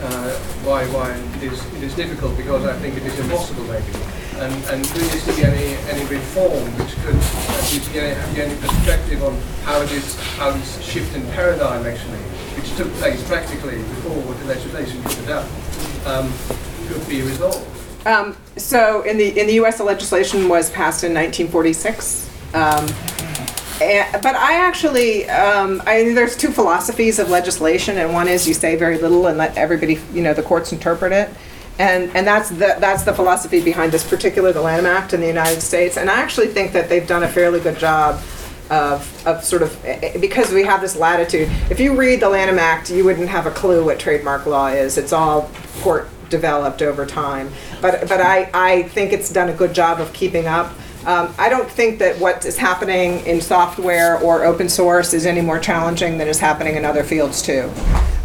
uh, why why it is it is difficult because I think it is impossible maybe. And, and do you see any any reform which could have any perspective on how this how this shift in paradigm actually, which took place practically before the legislation was adapt, um, could be resolved? Um, so in the in the U.S., the legislation was passed in 1946. Um, and, but I actually, um, I, there's two philosophies of legislation, and one is you say very little and let everybody, you know, the courts interpret it, and and that's the that's the philosophy behind this particular the Lanham Act in the United States. And I actually think that they've done a fairly good job of, of sort of eh, because we have this latitude. If you read the Lanham Act, you wouldn't have a clue what trademark law is. It's all court developed over time. But but I, I think it's done a good job of keeping up. Um, I don't think that what is happening in software or open source is any more challenging than is happening in other fields too.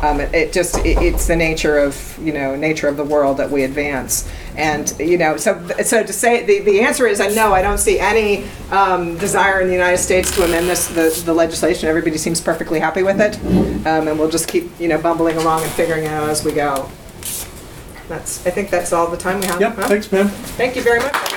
Um, it, it just it, it's the nature of you know nature of the world that we advance, and you know so so to say the, the answer is I no. I don't see any um, desire in the United States to amend this the, the legislation. Everybody seems perfectly happy with it, um, and we'll just keep you know bumbling along and figuring it out as we go. That's, I think that's all the time we have. Yep, huh? thanks, Pam. Thank you very much.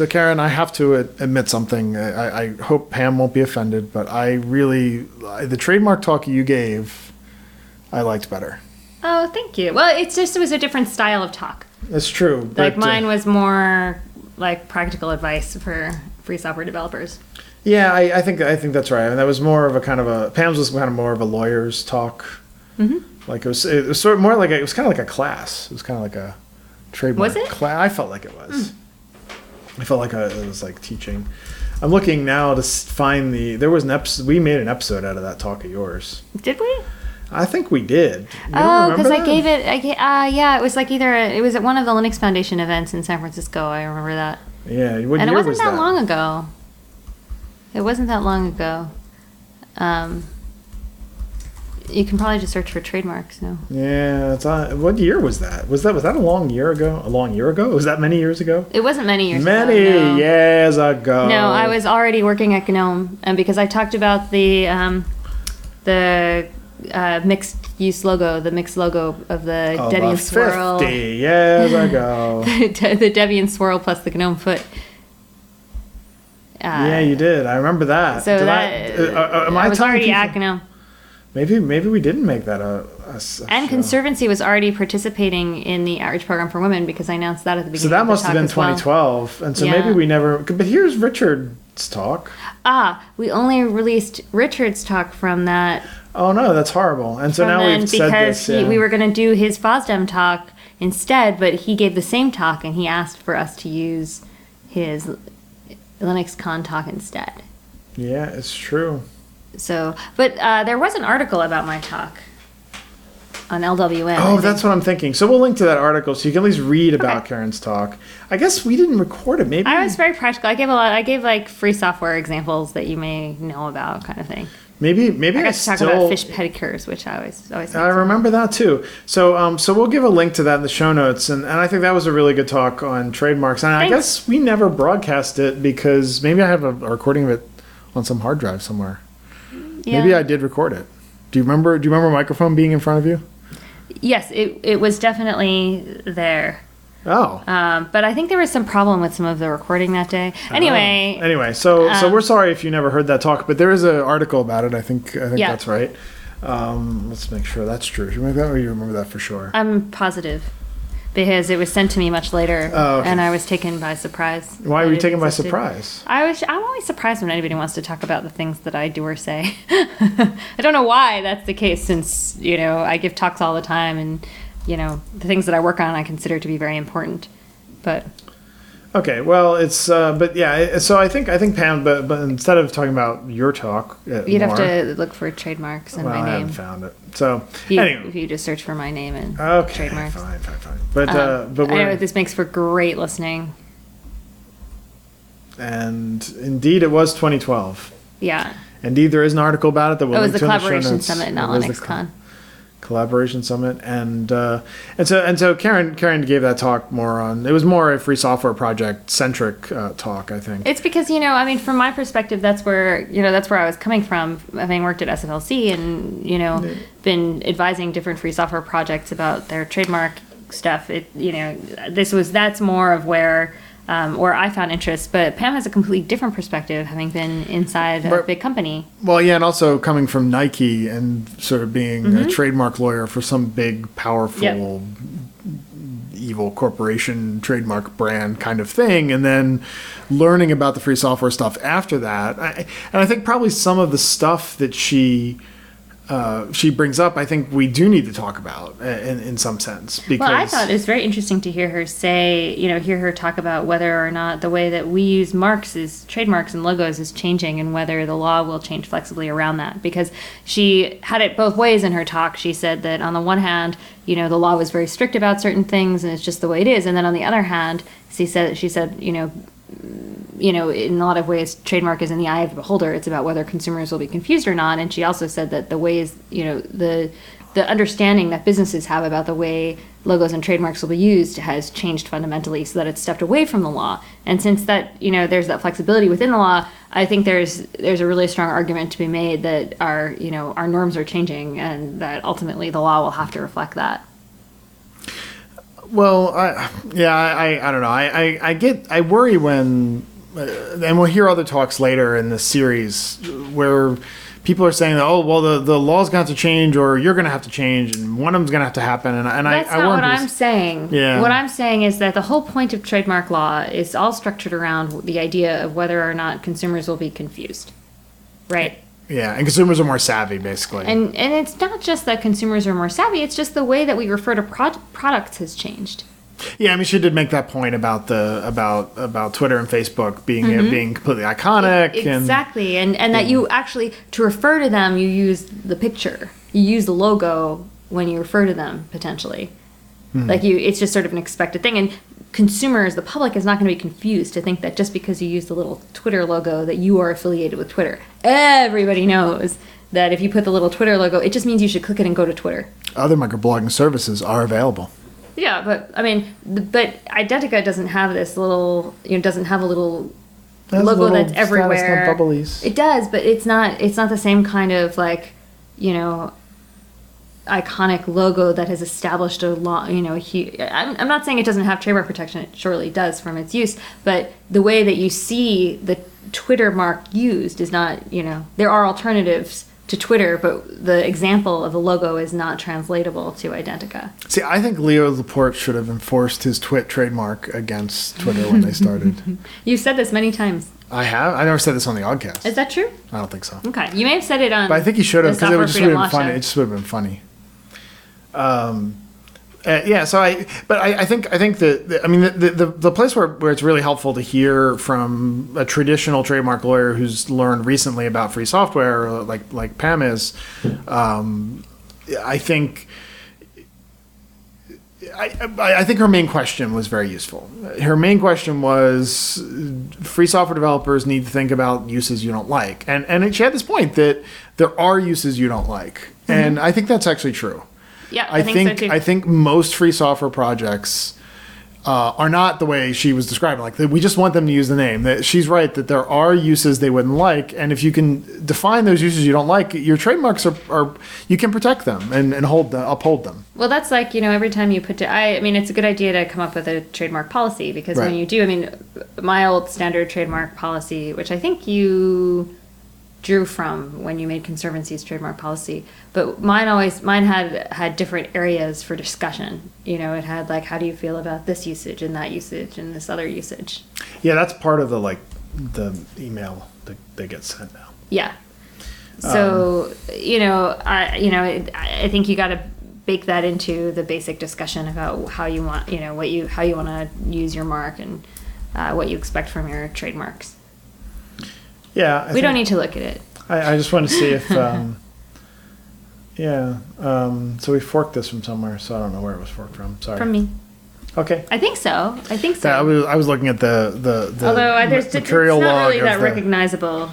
So, Karen, I have to ad- admit something. I, I hope Pam won't be offended, but I really the trademark talk you gave, I liked better. Oh, thank you. Well, it's just it was a different style of talk. That's true. Like but, uh, mine was more like practical advice for free software developers. Yeah, I, I think I think that's right. I And that was more of a kind of a Pam's was kind of more of a lawyer's talk. Mhm. Like it was, it was sort of more like a, it was kind of like a class. It was kind of like a trademark Was it? class. I felt like it was. I felt like I, it was like teaching. I'm looking now to find the. There was an episode. We made an episode out of that talk of yours. Did we? I think we did. You Oh, because I gave it. I uh, yeah, it was like either it was at one of the Linux Foundation events in San Francisco. I remember that. Yeah, what and it wasn't was that, that? long ago. It wasn't that long ago. Um, you can probably just search for trademarks. No. Yeah, it's on, what year was that? Was that was that a long year ago? A long year ago? Was that many years ago? It wasn't many years Many ago. no. years ago. No, I was already working at GNOME, and because I talked about the um, the uh, mixed use logo, the mixed logo of the Of Debian swirl. 50 years ago. the, the Debian swirl plus the GNOME foot. Uh, yeah, you did. I remember that. So Did that I, uh, uh, am I was already at GNOME. Maybe maybe we didn't make that a. a a And show. Conservancy was already participating in the outreach program for women because I announced that at the beginning. So that must have been as well. 2012, and so Yeah. maybe we never. But here's Richard's talk. Ah, we only released Richard's talk from that. Oh no, that's horrible. And so from now we've said this. he, yeah. we were going to do his FOSDEM talk instead, but he gave the same talk and he asked for us to use his Linux Con talk instead. Yeah, it's true. So, but uh, there was an article about my talk on LWN. Oh, that's what I'm thinking. So we'll link to that article so you can at least read about Karen's talk. I guess we didn't record it. Maybe I was very practical. I gave a lot. I gave like free software examples that you may know about, kind of thing. Maybe maybe I I, got to talk still. about fish pedicures, which I always always. I remember that too. So, um, so we'll give a link to that in the show notes, and, and I think that was a really good talk on trademarks. And I guess we never broadcast it because maybe I have a, a recording of it on some hard drive somewhere. Maybe I did record it. Do you remember? Do you remember a microphone being in front of you? Yes, it it was definitely there. Oh. Um, but I think there was some problem with some of the recording that day. Anyway, Oh. Anyway, so so um, we're sorry if you never heard that talk, but there is an article about it. I think I think Yeah. that's right. Um, let's make sure that's true. Do you remember that, or you remember that for sure? I'm positive because it was sent to me much later, Oh, okay. and I was taken by surprise. Why were you taken by surprise? I was. I'm always surprised when anybody wants to talk about the things that I do or say. I don't know why that's the case, since you know I give talks all the time, and you know the things that I work on I consider to be very important. But Okay, well, it's uh, but yeah. So I think I think Pam, but but instead of talking about your talk, uh, you'd have to look for trademarks and well, my I name. haven't found it. So If you, anyway, if you just search for my name and Okay, trademarks. fine, fine, fine. But, Um, uh, but I this makes for great listening. and indeed, it was 2012. Yeah. Indeed, there is an article about it that we'll it was the to in the show collaboration notes. summit, not was the Con. Collaboration summit and uh, and so and so Karen Karen gave that talk more on it was more a free software project centric uh, talk I think It's because you know, I mean, from my perspective, that's where you know that's where I was coming from, having worked at SFLC and you know been advising different free software projects about their trademark stuff. It you know, this was that's more of where. Um, where I found interest, but Pam has a completely different perspective, having been inside a big company. well yeah and also coming from Nike and sort of being a Mhm. trademark lawyer for some big powerful Yep. evil corporation trademark brand kind of thing and then learning about the free software stuff after that I, and I think probably some of the stuff that she uh, she brings up I think we do need to talk about uh, in, in some sense because Well, I thought it was very interesting to hear her say, you know, hear her talk about whether or not the way that we use marks is trademarks and logos is changing and whether the law will change flexibly around that. Because she had it both ways in her talk. She said that on the one hand, you know, the law was very strict about certain things and it's just the way it is. And then on the other hand, she said, she said, you know, you know, in a lot of ways, trademark is in the eye of the beholder. It's about whether consumers will be confused or not. And she also said that the ways, you know, the the understanding that businesses have about the way logos and trademarks will be used has changed fundamentally so that it's stepped away from the law. And since that, you know, there's that flexibility within the law, I think there's there's a really strong argument to be made that our, you know, our norms are changing and that ultimately the law will have to reflect that. Well, I, yeah, I, I, don't know. I, I, I get, I worry when, uh, and we'll hear other talks later in this series where people are saying, that oh, well, the, the law's going to have to change or you're going to have to change and one of them's going to have to happen. And, and That's I, I not what I'm saying. Yeah. What I'm saying is that the whole point of trademark law is all structured around the idea of whether or not consumers will be confused. Right? Yeah, and consumers are more savvy, basically. And and it's not just that consumers are more savvy, it's just the way that we refer to pro- products has changed. yeah, I mean, she did make that point about the about about Twitter and Facebook being Mhm. being completely iconic and Exactly. And and that you actually to refer to them you use the picture. You use the logo when you refer to them potentially. Hmm. Like you it's just sort of an expected thing and consumers, the public is not going to be confused to think that just because you use the little Twitter logo that you are affiliated with Twitter. Everybody knows that if you put the little Twitter logo, it just means you should click it and go to Twitter. other microblogging services are available. Yeah, but I mean, but Identica doesn't have this little, you know, doesn't have a little logo little that's everywhere. It does, but it's not. It's not the same kind of like, you know, iconic logo that has established a long, you know, a huge. I'm, I'm not saying it doesn't have trademark protection. It surely does from its use, but the way that you see the Twitter mark used is not. You know, there are alternatives to Twitter, but the example of the logo is not translatable to Identica. See, I think Leo Laporte should have enforced his twit trademark against Twitter when they started. You've said this many times. I have. I never said this on the Oddcast. Is that true? I don't think so. Okay, you may have said it on. But I think he should have because it would just would have been funny. It just would have been funny. Um, uh, yeah. So I, but I, I think I think that I mean the, the the place where where it's really helpful to hear from a traditional trademark lawyer who's learned recently about free software, uh, like like Pam is. Um, I think. I, I I think her main question was very useful. Her main question was free software developers need to think about uses you don't like. And and she had this point that there are uses you don't like. And I think that's actually true. Yeah, I, I think think, so. I think most free software projects uh, are not the way she was describing. Like we just want them to use the name. That she's right that there are uses they wouldn't like, and if you can define those uses you don't like, your trademarks are, are you can protect them and, and hold them, uphold them. Well, that's like you know every time you put to I, I mean it's a good idea to come up with a trademark policy because when you do I mean my old standard trademark policy which I think you drew from when you made conservancy's trademark policy but mine always mine had had different areas for discussion you know it had like how do you feel about this usage and that usage and this other usage Yeah, that's part of the like the email that they get sent now. Yeah. So you know, I you know, I think you got to bake that into the basic discussion about how you want, you know, what you how you want to use your mark and uh, what you expect from your trademarks. Yeah, I we think- don't need to look at it. I, I just want to see if, um, yeah. Um, so we forked this from somewhere, so I don't know where it was forked from. Sorry. From me. Okay. I think so. I think so. Yeah, I was I was looking at the the, the Although I, there's it's material not log really that the- recognizable.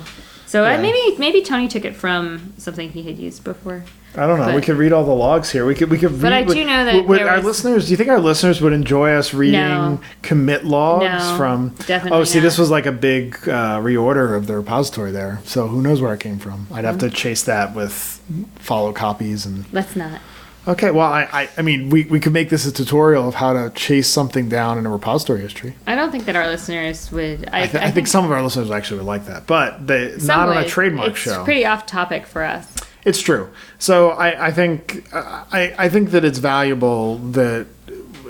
So I, Yeah. maybe maybe Tony took it from something he had used before. I don't know. we could read all the logs here. We could we could. But I do know that would there our was- listeners. Do you think our listeners would enjoy us reading No. commit logs No, from? definitely Oh, see, not. this was like a big uh, reorder of the repository there. So who knows where it came from? I'd have to Mhm. chase that with follow copies and. Let's not. Okay, well, I, I, I mean, we, we could make this a tutorial of how to chase something down in a repository history. I don't think that our listeners would. I, I, th- I, think, some of our listeners actually would like that, but they not on a trademark it's show. pretty off topic for us. It's true. So I, I think uh, I, I think that it's valuable that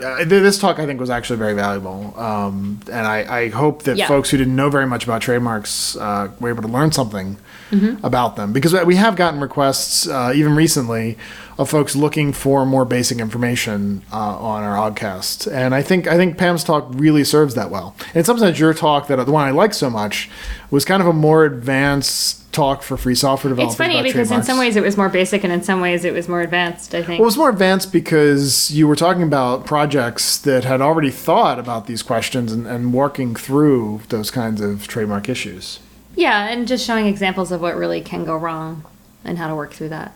uh, this talk I think was actually very valuable, um, and I, I hope that Yeah. folks who didn't know very much about trademarks uh, were able to learn something Mhm. about them because we have gotten requests uh, even recently of folks looking for more basic information uh, on our oddcast, and I think I think Pam's talk really serves that well. And sometimes your talk, that the one I like so much, was kind of a more advanced talk for free software developers. It's funny because in some ways it was more basic and in some ways it was more advanced. I think. Well, it was more advanced because you were talking about projects that had already thought about these questions and, and working through those kinds of trademark issues. yeah, and just showing examples of what really can go wrong and how to work through that.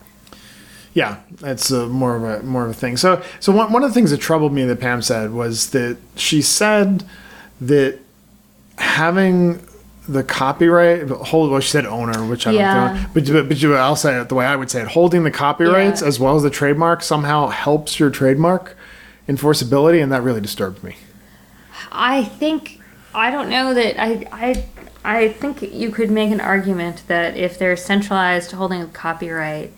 Yeah, it's uh, more of a more of a thing. So, so one one of the things that troubled me that Pam said was that she said that having the copyright hold well she said owner which I don't know but, but, but I'll say it the way I would say it holding the copyrights Yeah. as well as the trademark somehow helps your trademark enforceability and that really disturbed me I think I don't know that I I I think you could make an argument that if they're centralized holding of copyright,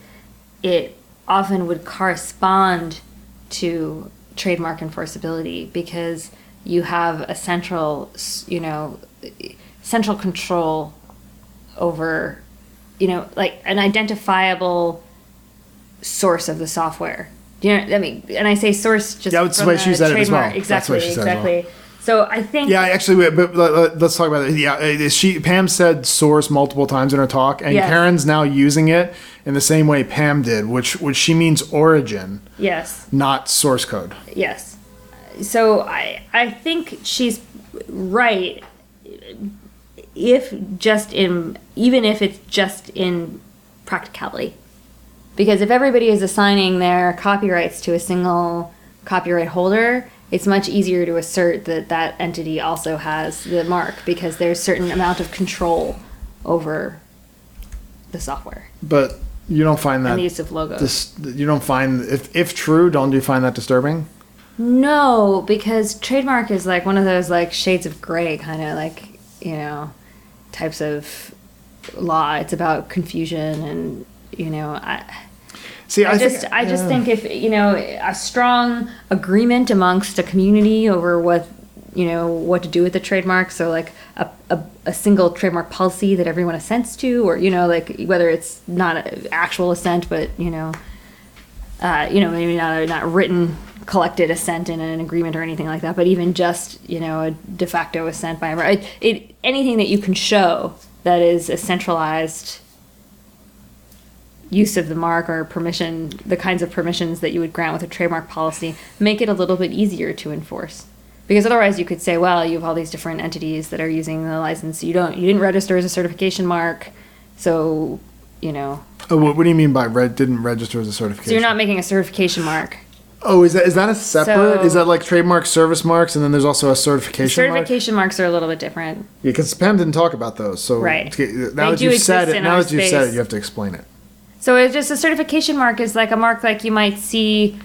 it often would correspond to trademark enforceability because you have a central, you know, central control over, you know, like an identifiable source of the software. You know, I mean, and I say source just Yeah, that's the from way she said it as trademark. well. The Exactly, she said it as well. So I think Yeah, actually, wait, but let- let's talk about it. Yeah, she Pam said source multiple times in her talk, and Yes. Karen's now using it in the same way Pam did, which which she means origin, yes, not source code. yes. So I I think she's right. If just in even if it's just in practicality, because if everybody is assigning their copyrights to a single copyright holder. It's much easier to assert that that entity also has the mark because there's certain amount of control over the software. But you don't find that And the use of logos. This, you don't find if if true, don't you find that disturbing? No, because trademark is like one of those like shades of gray kind of like, you know, types of law. It's about confusion and, you know, I See, I think- just I just think if, you know, a strong agreement amongst a community over what, you know, what to do with the trademark, so like a, a, a single trademark policy that everyone assents to or, you know, like whether it's not actual assent but, you know, uh, you know, maybe not not written collected assent in an agreement or anything like that, but even just you know a de facto assent by a it, it anything that you can show that is a centralized use of the mark or permission, the kinds of permissions that you would grant with a trademark policy, make it a little bit easier to enforce. Because otherwise, you could say, well, you have all these different entities that are using the license. You don't, you didn't register as a certification mark, so you know, Oh, what, what do you mean by red didn't register as a certification? Mark? So you're not making a certification mark. Oh, is that is that a separate? So- is that like trademark service marks, and then there's also a certification mark? Certification marks are a little bit different. Yeah, because Pam didn't talk about those. So Right. get- They now that you've said it, now that you've said it, you have to explain it. So it's just a certification mark is like a mark like you might see,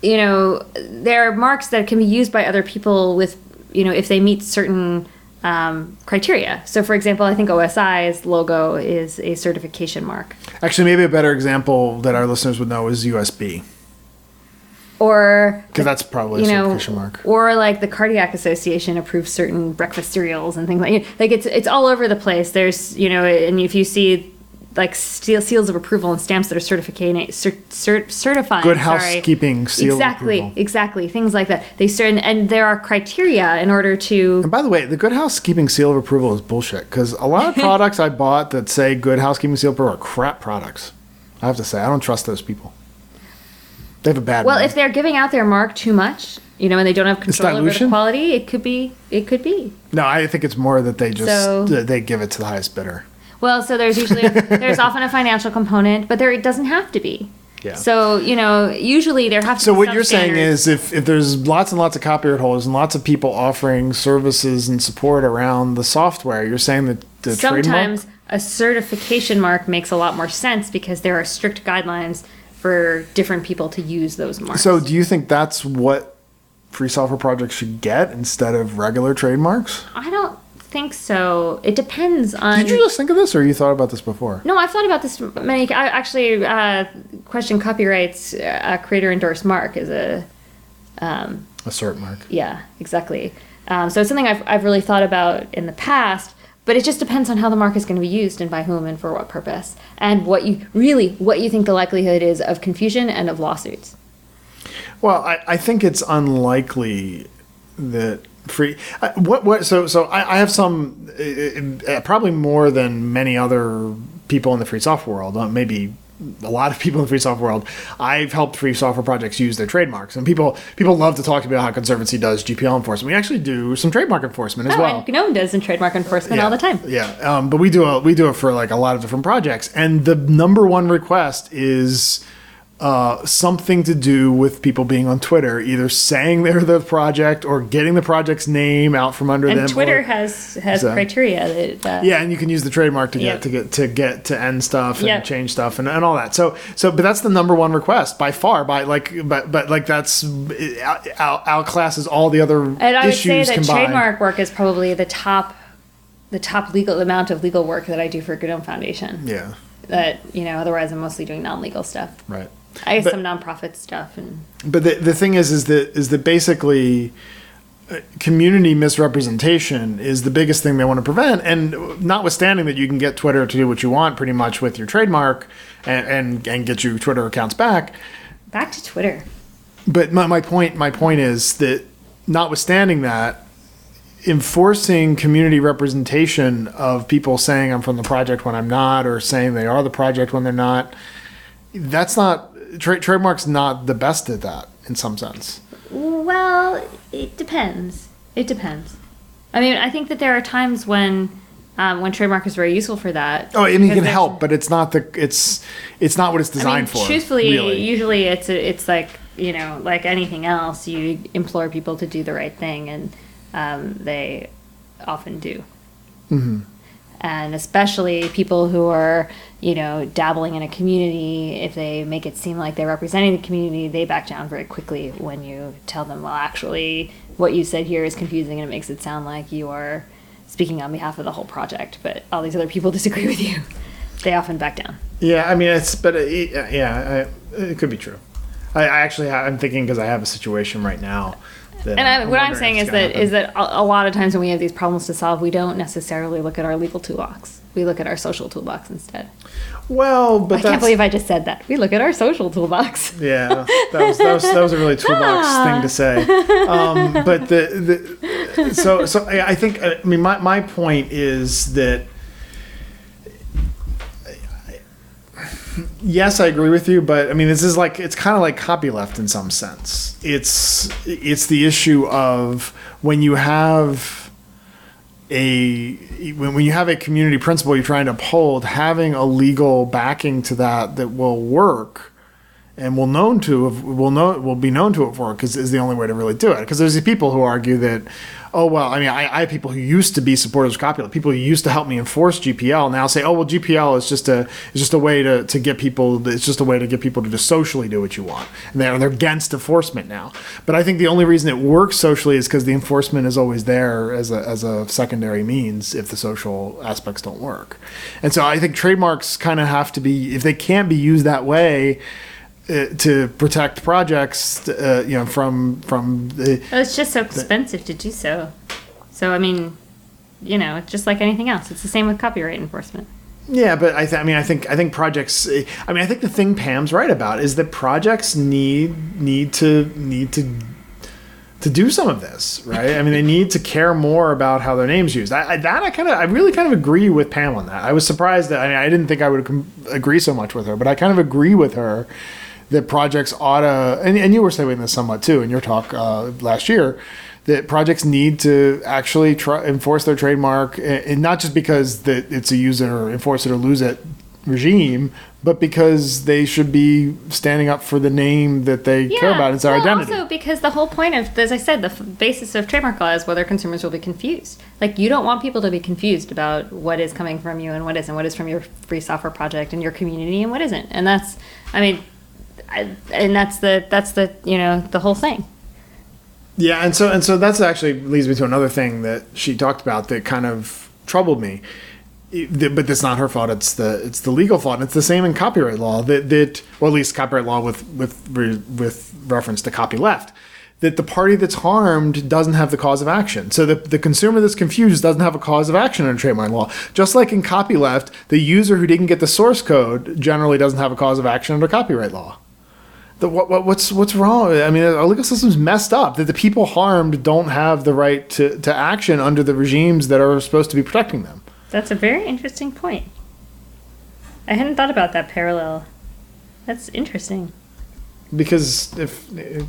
you know, there are marks that can be used by other people with, you know, if they meet certain um, criteria. So for example, I think OSI's logo is a certification mark. Actually, maybe a better example that our listeners would know is USB, Or because that's probably a you know, certification mark. or like the Cardiac Association approves certain breakfast cereals and things like like it's it's all over the place. There's you know, and if you see like seal, seals of approval and stamps that are certifying cert, cert, certifying Good sorry. housekeeping seal of exactly approval. exactly things like that. They certain and there are criteria in order to. And by the way, the Good Housekeeping seal of approval is bullshit because a lot of products I bought that say Good Housekeeping seal of approval are crap products. I have to say, I don't trust those people. They have a bad. Well, name. if they're giving out their mark too much, you know, and they don't have control over the quality, it could be it could be. no, I think it's more that they just So- they give it to the highest bidder. Well, so there's usually there's often a financial component, but there it doesn't have to be. Yeah. So you know, usually there have to. So what you're saying is, if, if there's lots and lots of copyright holders and lots of people offering services and support around the software, you're saying that the trademark. sometimes a certification mark makes a lot more sense because there are strict guidelines for different people to use those marks. So do you think that's what free software projects should get instead of regular trademarks? I don't think so. It depends on. Did you just think of this, or you thought about this before? No, I've thought about this many. I actually uh, Question Copyright's. Uh, creator endorsed mark is a. Um, A cert mark. yeah, exactly. Um, so it's something I've I've really thought about in the past. But it just depends on how the mark is going to be used and by whom and for what purpose, and what you really what you think the likelihood is of confusion and of lawsuits. Well, I, I think it's unlikely that free. Uh, what what? So so I, I have some uh, uh, probably more than many other people in the free software world. Uh, maybe a lot of people in the free software world. I've helped free software projects use their trademarks, and people people love to talk about how Conservancy does GPL enforcement. We actually do some trademark enforcement as oh, well. and GNOME does in trademark enforcement all the time. Yeah, um, but we do a, we do it for like a lot of different projects, and the number one request is uh, something to do with people being on Twitter, either saying they're the project or getting the project's name out from under them. And Twitter or- has has So- criteria that, that yeah, and you can use the trademark to get to get to get to end stuff and Yep. change stuff and, and all that. So so, but that's the number one request by far. By like, but but like that's out, out, outclasses all the other issues. And I would say that combined. trademark work is probably the top, the top legal amount of legal work that I do for GNOME Foundation. Yeah. That you know, otherwise I'm mostly doing non-legal stuff. Right. I have But- some nonprofit stuff, and But the, the thing is, is that is that basically uh, community misrepresentation is the biggest thing they want to prevent. And notwithstanding that you can get Twitter to do what you want pretty much with your trademark and and, and get your Twitter accounts back. back to Twitter. But my, my point my point is that notwithstanding that, enforcing community representation of people saying I'm from the project when I'm not, or saying they are the project when they're not, that's not tra- trademark's not the best at that in some sense. Well, it depends. It depends. I mean, I think that there are times when um, when trademark is very useful for that. Oh, I mean, it can help, but it's not the it's it's not what it's I designed mean, for. Truthfully, really. usually it's a, it's like you know, like anything else, you implore people to do the right thing, and um, they often do. hmm and especially people who are you know dabbling in a community if they make it seem like they're representing the community they back down very quickly when you tell them well actually what you said here is confusing and it makes it sound like you are speaking on behalf of the whole project but all these other people disagree with you they often back down Yeah, I mean, it's but it, uh, yeah, I, it could be true. I, I actually ha- I'm thinking because I have a situation right now. And I, what I'm saying is that is that a, a lot of times when we have these problems to solve we don't necessarily look at our legal toolbox we look at our social toolbox instead Well, but I can't believe I just said that. We look at our social toolbox. Yeah, that was that was, that was a really toolbox Ah. thing to say. Um, but the, the so so I I think I mean my my point is that yes, I agree with you, but I mean this is like it's kind of like copyleft in some sense. It's it's the issue of when you have a when, when you have a community principle you're trying to uphold, having a legal backing to that that will work and will known to will know will be known to have worked is, is the only way to really do it. Because there's these people who argue that, oh well, I mean, I, I have people who used to be supporters of copyleft, people who used to help me enforce GPL now say, oh well, GPL is just a is just a way to, to get people. It's just a way to get people to just socially do what you want, and they're they're against enforcement now. But I think the only reason it works socially is because the enforcement is always there as a as a secondary means if the social aspects don't work, and so I think trademarks kind of have to be if they can't be used that way to protect projects, uh, you know, from from the. Well, it's just so expensive to do so. So I mean, you know, just like anything else. It's the same with copyright enforcement. Yeah, but I, th- I mean, I think I think projects. I mean, I think the thing Pam's right about is that projects need need to need to to do some of this, right? I mean, they need to care more about how their names used. I, I, that I kind of, I really kind of agree with Pam on that. I was surprised that I mean, I didn't think I would com- agree so much with her, but I kind of agree with her that projects ought to, and, and you were saying this somewhat too in your talk uh, last year, that projects need to actually try, enforce their trademark, and, and not just because that it's a use it or enforce it or lose it regime, but because they should be standing up for the name that they care about. It's their well, identity. Also, because the whole point of, as I said, the f- basis of trademark law is whether consumers will be confused. Like, you don't want people to be confused about what is coming from you and what isn't, what is from your free software project and your community and what isn't. And that's, I mean, I, and that's the that's the you know the whole thing. Yeah, and so and so that's actually leads me to another thing that she talked about that kind of troubled me. But that's not her fault. It's the it's the legal fault. And it's the same in copyright law that that well at least copyright law with with with reference to copyleft that the party that's harmed doesn't have the cause of action. So the, the consumer that's confused doesn't have a cause of action under trademark law. Just like in copyleft, the user who didn't get the source code generally doesn't have a cause of action under copyright law. The, what, what, what's what's wrong? I mean, our legal system's messed up. That the people harmed don't have the right to, to action under the regimes that are supposed to be protecting them. That's a very interesting point. I hadn't thought about that parallel. That's interesting. Because if, if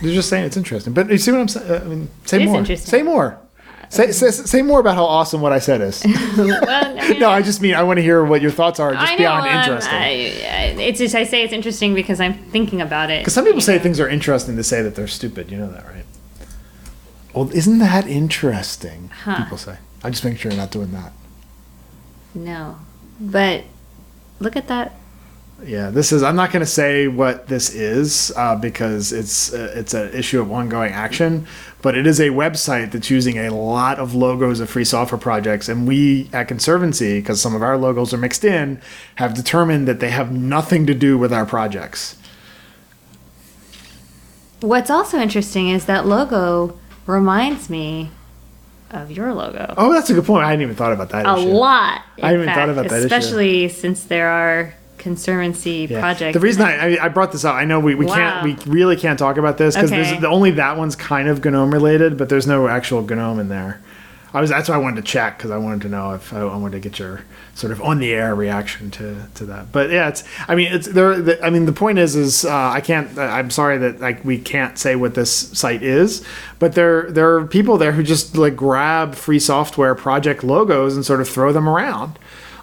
they're just saying it's interesting, but you see what I'm saying? I mean, say It is more. interesting. Say more. Say, say, say more about how awesome what I said is. no, I just mean I want to hear what your thoughts are, just I know, beyond um, interesting. I, I, it's just I say it's interesting because I'm thinking about it. Because some people say things are interesting to say that they're stupid. You know that, right? Well, isn't that interesting? Huh. People say. I'm just making sure you're not doing that. No, but look at that. Yeah, this is. I'm not going to say what this is uh, because it's uh, it's an issue of ongoing action, but it is a website that's using a lot of logos of free software projects, and we at Conservancy, because some of our logos are mixed in, have determined that they have nothing to do with our projects. What's also interesting is that logo reminds me of your logo. Oh, that's a good point. I hadn't even thought about that. a issue. lot. in I haven't even fact, thought about that issue. especially since there are conservancy Yeah. projects. The reason I, I I brought this up, I know we, we Wow. can't we really can't talk about this because Okay. the only that one's kind of GNOME related, but there's no actual GNOME in there. I was that's why I wanted to check because I wanted to know if I, I wanted to get your sort of on the air reaction to, to that. But yeah, it's I mean it's there. The, I mean the point is is uh, I can't. I'm sorry that like we can't say what this site is, but there there are people there who just like grab free software project logos and sort of throw them around.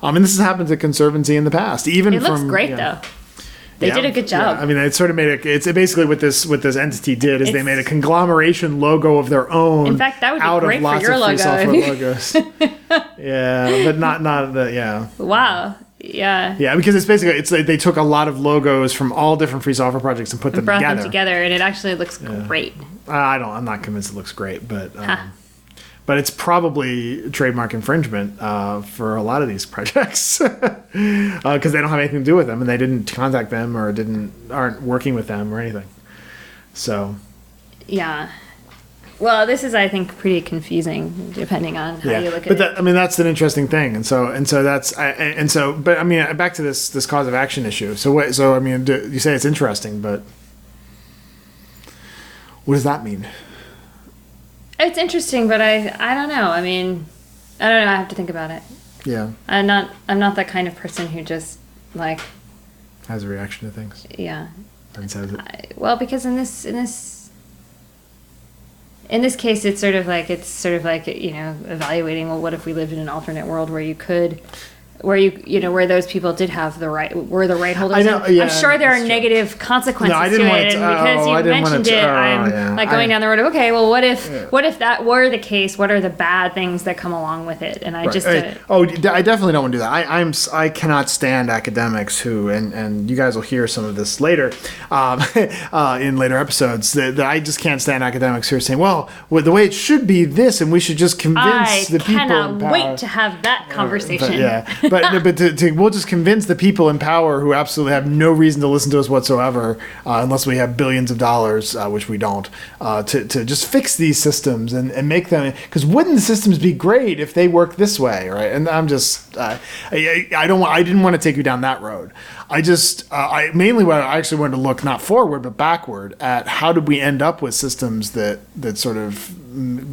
Um, and this has happened to Conservancy in the past, even it looks from great yeah. though. They Yeah, did a good yeah. job. I mean, it sort of made it. It's basically what this what this entity did is they made a conglomeration logo of their own. In fact, that would be out great of for your of logo. software logos. yeah, but not not the yeah. Wow. Yeah. Yeah, because it's basically it's like they took a lot of logos from all different free software projects and put And them brought together. them together, and it actually looks great. Uh, I don't. I'm not convinced it looks great, but um, Huh. But it's probably trademark infringement uh, for a lot of these projects because they don't have anything to do with them and they didn't contact them or didn't aren't working with them or anything. So Yeah. Well, this is, I think, pretty confusing depending on how you look at but it. that, I mean that's an interesting thing, and so and so that's I, and and so but I mean back to this this cause of action issue. So what? So I mean, do, you say it's interesting, but what does that mean? It's interesting, but I I don't know. I mean, I don't know. I have to think about it. Yeah, I'm not I'm not that kind of person who just like has a reaction to things yeah. and says it. Well, because in this in this in this case, it's sort of like it's sort of like you know evaluating. Well, what if we lived in an alternate world where you could, where you you know where those people did have the right were the right holders. I know, yeah, I'm sure there are that's negative consequences No, I didn't to want it, to- and because oh, you I mentioned to- it, oh, I'm yeah. like going I- down the road of okay, well, what if Yeah. what if that were the case? What are the bad things that come along with it? And I Right. just uh, oh, I definitely don't want to do that. I, I'm I cannot stand academics who, and, and you guys will hear some of this later, um, uh, in later episodes. That, that I just can't stand academics who are saying, well, well, the way it should be this, and we should just convince I the people. in cannot wait to have that conversation. But yeah, but but to, to, we'll just convince the people in power who absolutely have no reason to listen to us whatsoever, uh, unless we have billions of dollars, uh, which we don't, uh, to, to just fix these systems and, and make them. Because wouldn't the systems be great if they work this way, right? And I'm just, uh, I, I don't want, I didn't want to take you down that road. I just, uh, I mainly what I actually wanted to look not forward but backward at how did we end up with systems that that sort of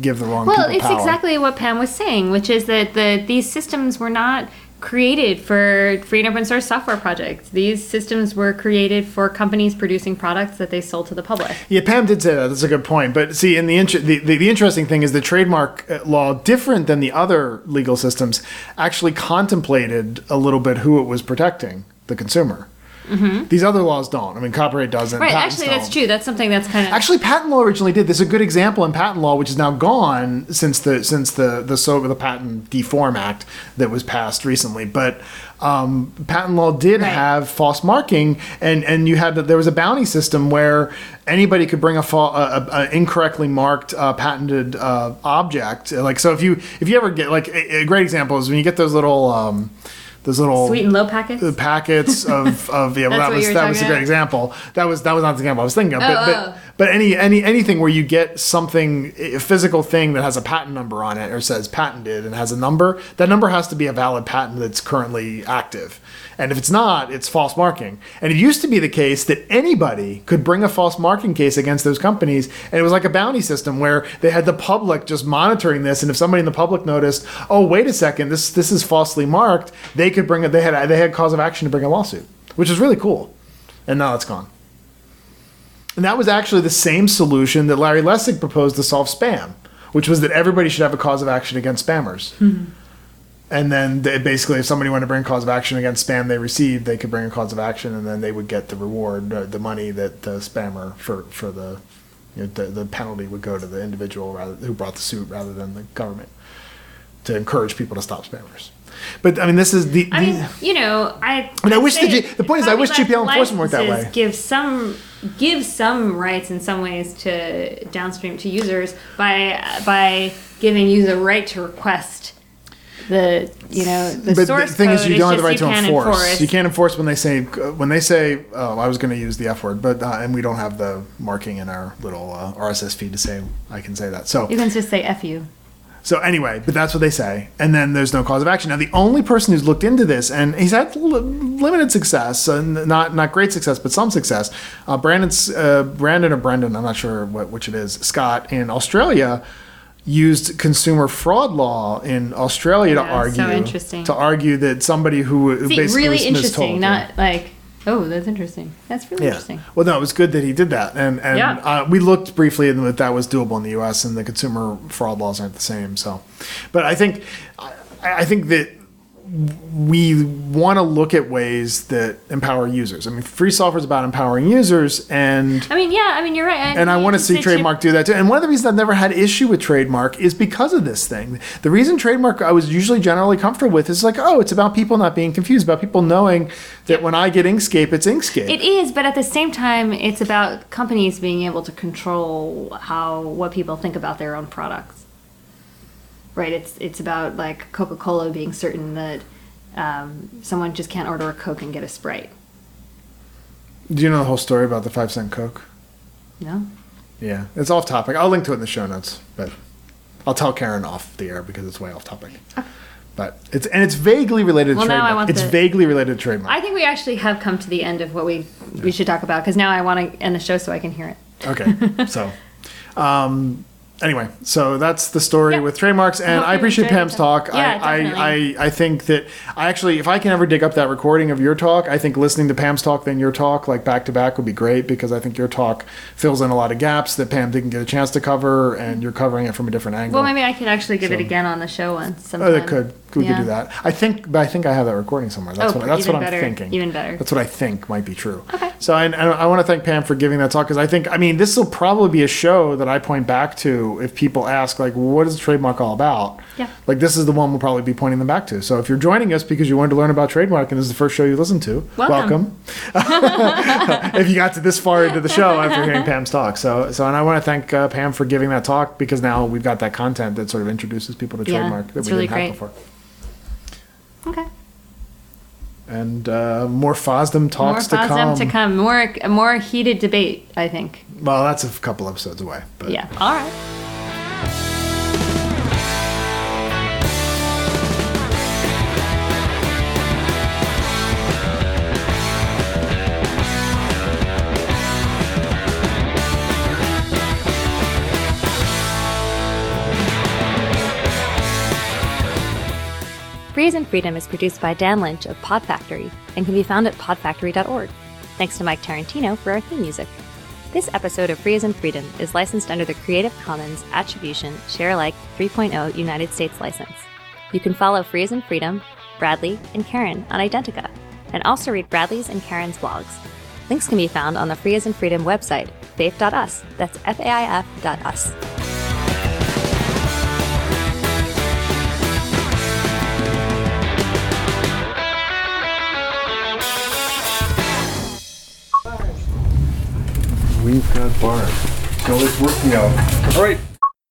give the wrong Well, it's power. exactly what Pam was saying, which is that the these systems were not created for free and open source software projects. These systems were created for companies producing products that they sold to the public. Yeah, Pam did say that. That's a good point. But see, in the, inter- the, the the interesting thing is the trademark uh, law, different than the other legal systems, actually contemplated a little bit who it was protecting, the consumer. Hmm These other laws don't. I mean, copyright doesn't. Right, actually, that's don't. true. That's something that's kind of Actually, patent law originally did. There's a good example in patent law, which is now gone since the since the the so the Patent Deform Act that was passed recently. But um, patent law did have false marking, and and you had that there was a bounty system where anybody could bring a, fa- a, a, a incorrectly marked uh, patented uh, object. Like so, if you if you ever get like a, a great example is when you get those little. Um, those little sweet and low packets. the packets of, of yeah, well, that was that was a great about? example. That was that was not the example I was thinking of. But, Oh, but oh. but any any anything where you get something a physical thing that has a patent number on it or says patented and has a number, that number has to be a valid patent that's currently active. And if it's not, it's false marking. And it used to be the case that anybody could bring a false marking case against those companies, and it was like a bounty system where they had the public just monitoring this. And if somebody in the public noticed, oh wait a second, this this is falsely marked, they could bring it. They had they had cause of action to bring a lawsuit, which is really cool. And now it's gone. And that was actually the same solution that Larry Lessig proposed to solve spam, which was that everybody should have a cause of action against spammers. Mhm. And then they, basically, if somebody wanted to bring a cause of action against spam they received, they could bring a cause of action, and then they would get the reward, uh, the money that the spammer for for the, you know, the the penalty would go to the individual rather who brought the suit rather than the government to encourage people to stop spammers. But I mean, this is the. I mean, you know, I. I I'd wish the G- the point is, I wish GPL enforcement worked that way. Give some give some rights in some ways to downstream to users by by giving you the right to request the you know the but source the thing code. is, you don't have the right to can't enforce. You can't enforce when they say when they say. Oh, I was going to use the F word, but uh, and we don't have the marking in our little uh, RSS feed to say I can say that. So You can just say "f you." So anyway, but that's what they say, and then there's no cause of action. Now the only person who's looked into this, and he's had l- limited success, and not not great success, but some success. Uh, Brandon's uh, Brandon or Brendan, I'm not sure what, which it is. Scott in Australia used consumer fraud law in Australia to Yeah, so argue interesting. to argue that somebody who See, basically really was interesting. Not like oh, that's interesting. That's really interesting. well, no, it was good that he did that, and and Yeah. uh, we looked briefly and that that was doable in the U.S. and the consumer fraud laws aren't the same. So, but I think I, I think that we want to look at ways that empower users. I mean, free software is about empowering users, and I mean, yeah. I mean, you're right. and I want to see trademark do that too. And one of the reasons I've never had issue with trademark is because of this thing. The reason trademark I was usually generally comfortable with is like, oh, it's about people not being confused, about people knowing that when I get Inkscape, it's Inkscape. It is, but at the same time, it's about companies being able to control how what people think about their own products. Right? It's it's about like Coca Cola being certain that um, someone just can't order a Coke and get a Sprite. Do you know the whole story about the five cent Coke? No. Yeah, it's off topic. I'll link to it in the show notes, but I'll tell Karen off the air because it's way off topic. But it's and it's vaguely related to Well, now I trademark. want it's the- vaguely related to trademark. I think we actually have come to the end of what we we should talk about because now I want to end the show so I can hear it. Okay, so um, anyway, so that's the story with trademarks, and I appreciate Pam's it. talk. Yeah, I, I, I I think that I actually, if I can ever dig up that recording of your talk, I think listening to Pam's talk then your talk like back to back would be great because I think your talk fills in a lot of gaps that Pam didn't get a chance to cover, and you're covering it from a different angle. Well, maybe I could actually give it again on the show once. Oh, Sometime. they could. We Yeah. could do that. I think, but I think I have that recording somewhere. That's Oh, what that's what I'm better, thinking. even better. That's what I think might be true. Okay. So I, I, I want to thank Pam for giving that talk because I think I mean this will probably be a show that I point back to if people ask like, what is trademark all about? Yeah. Like this is the one we'll probably be pointing them back to. So if you're joining us because you wanted to learn about trademark and this is the first show you listened to, Welcome. if you got to this far into the show after hearing Pam's talk. So, so, and I want to thank uh, Pam for giving that talk because now we've got that content that sort of introduces people to Yeah, trademark that we really didn't great. have before. Okay. And uh, more FOSDEM talks more to come. To come. More a more heated debate. I think. Well, that's a couple episodes away. But Yeah. All right. As in Freedom is produced by Dan Lynch of Pod Factory and can be found at podfactory.org. Thanks to Mike Tarantino for our theme music. This episode of Free as in Freedom is licensed under the Creative Commons Attribution Share Alike 3.0 United States license. You can follow Free as in Freedom, Bradley, and Karen on Identica, and also read Bradley's and Karen's blogs. Links can be found on the Free as in Freedom website, faif.us. That's F-A-I-F dot us. We've got bars. So it's working out. All right.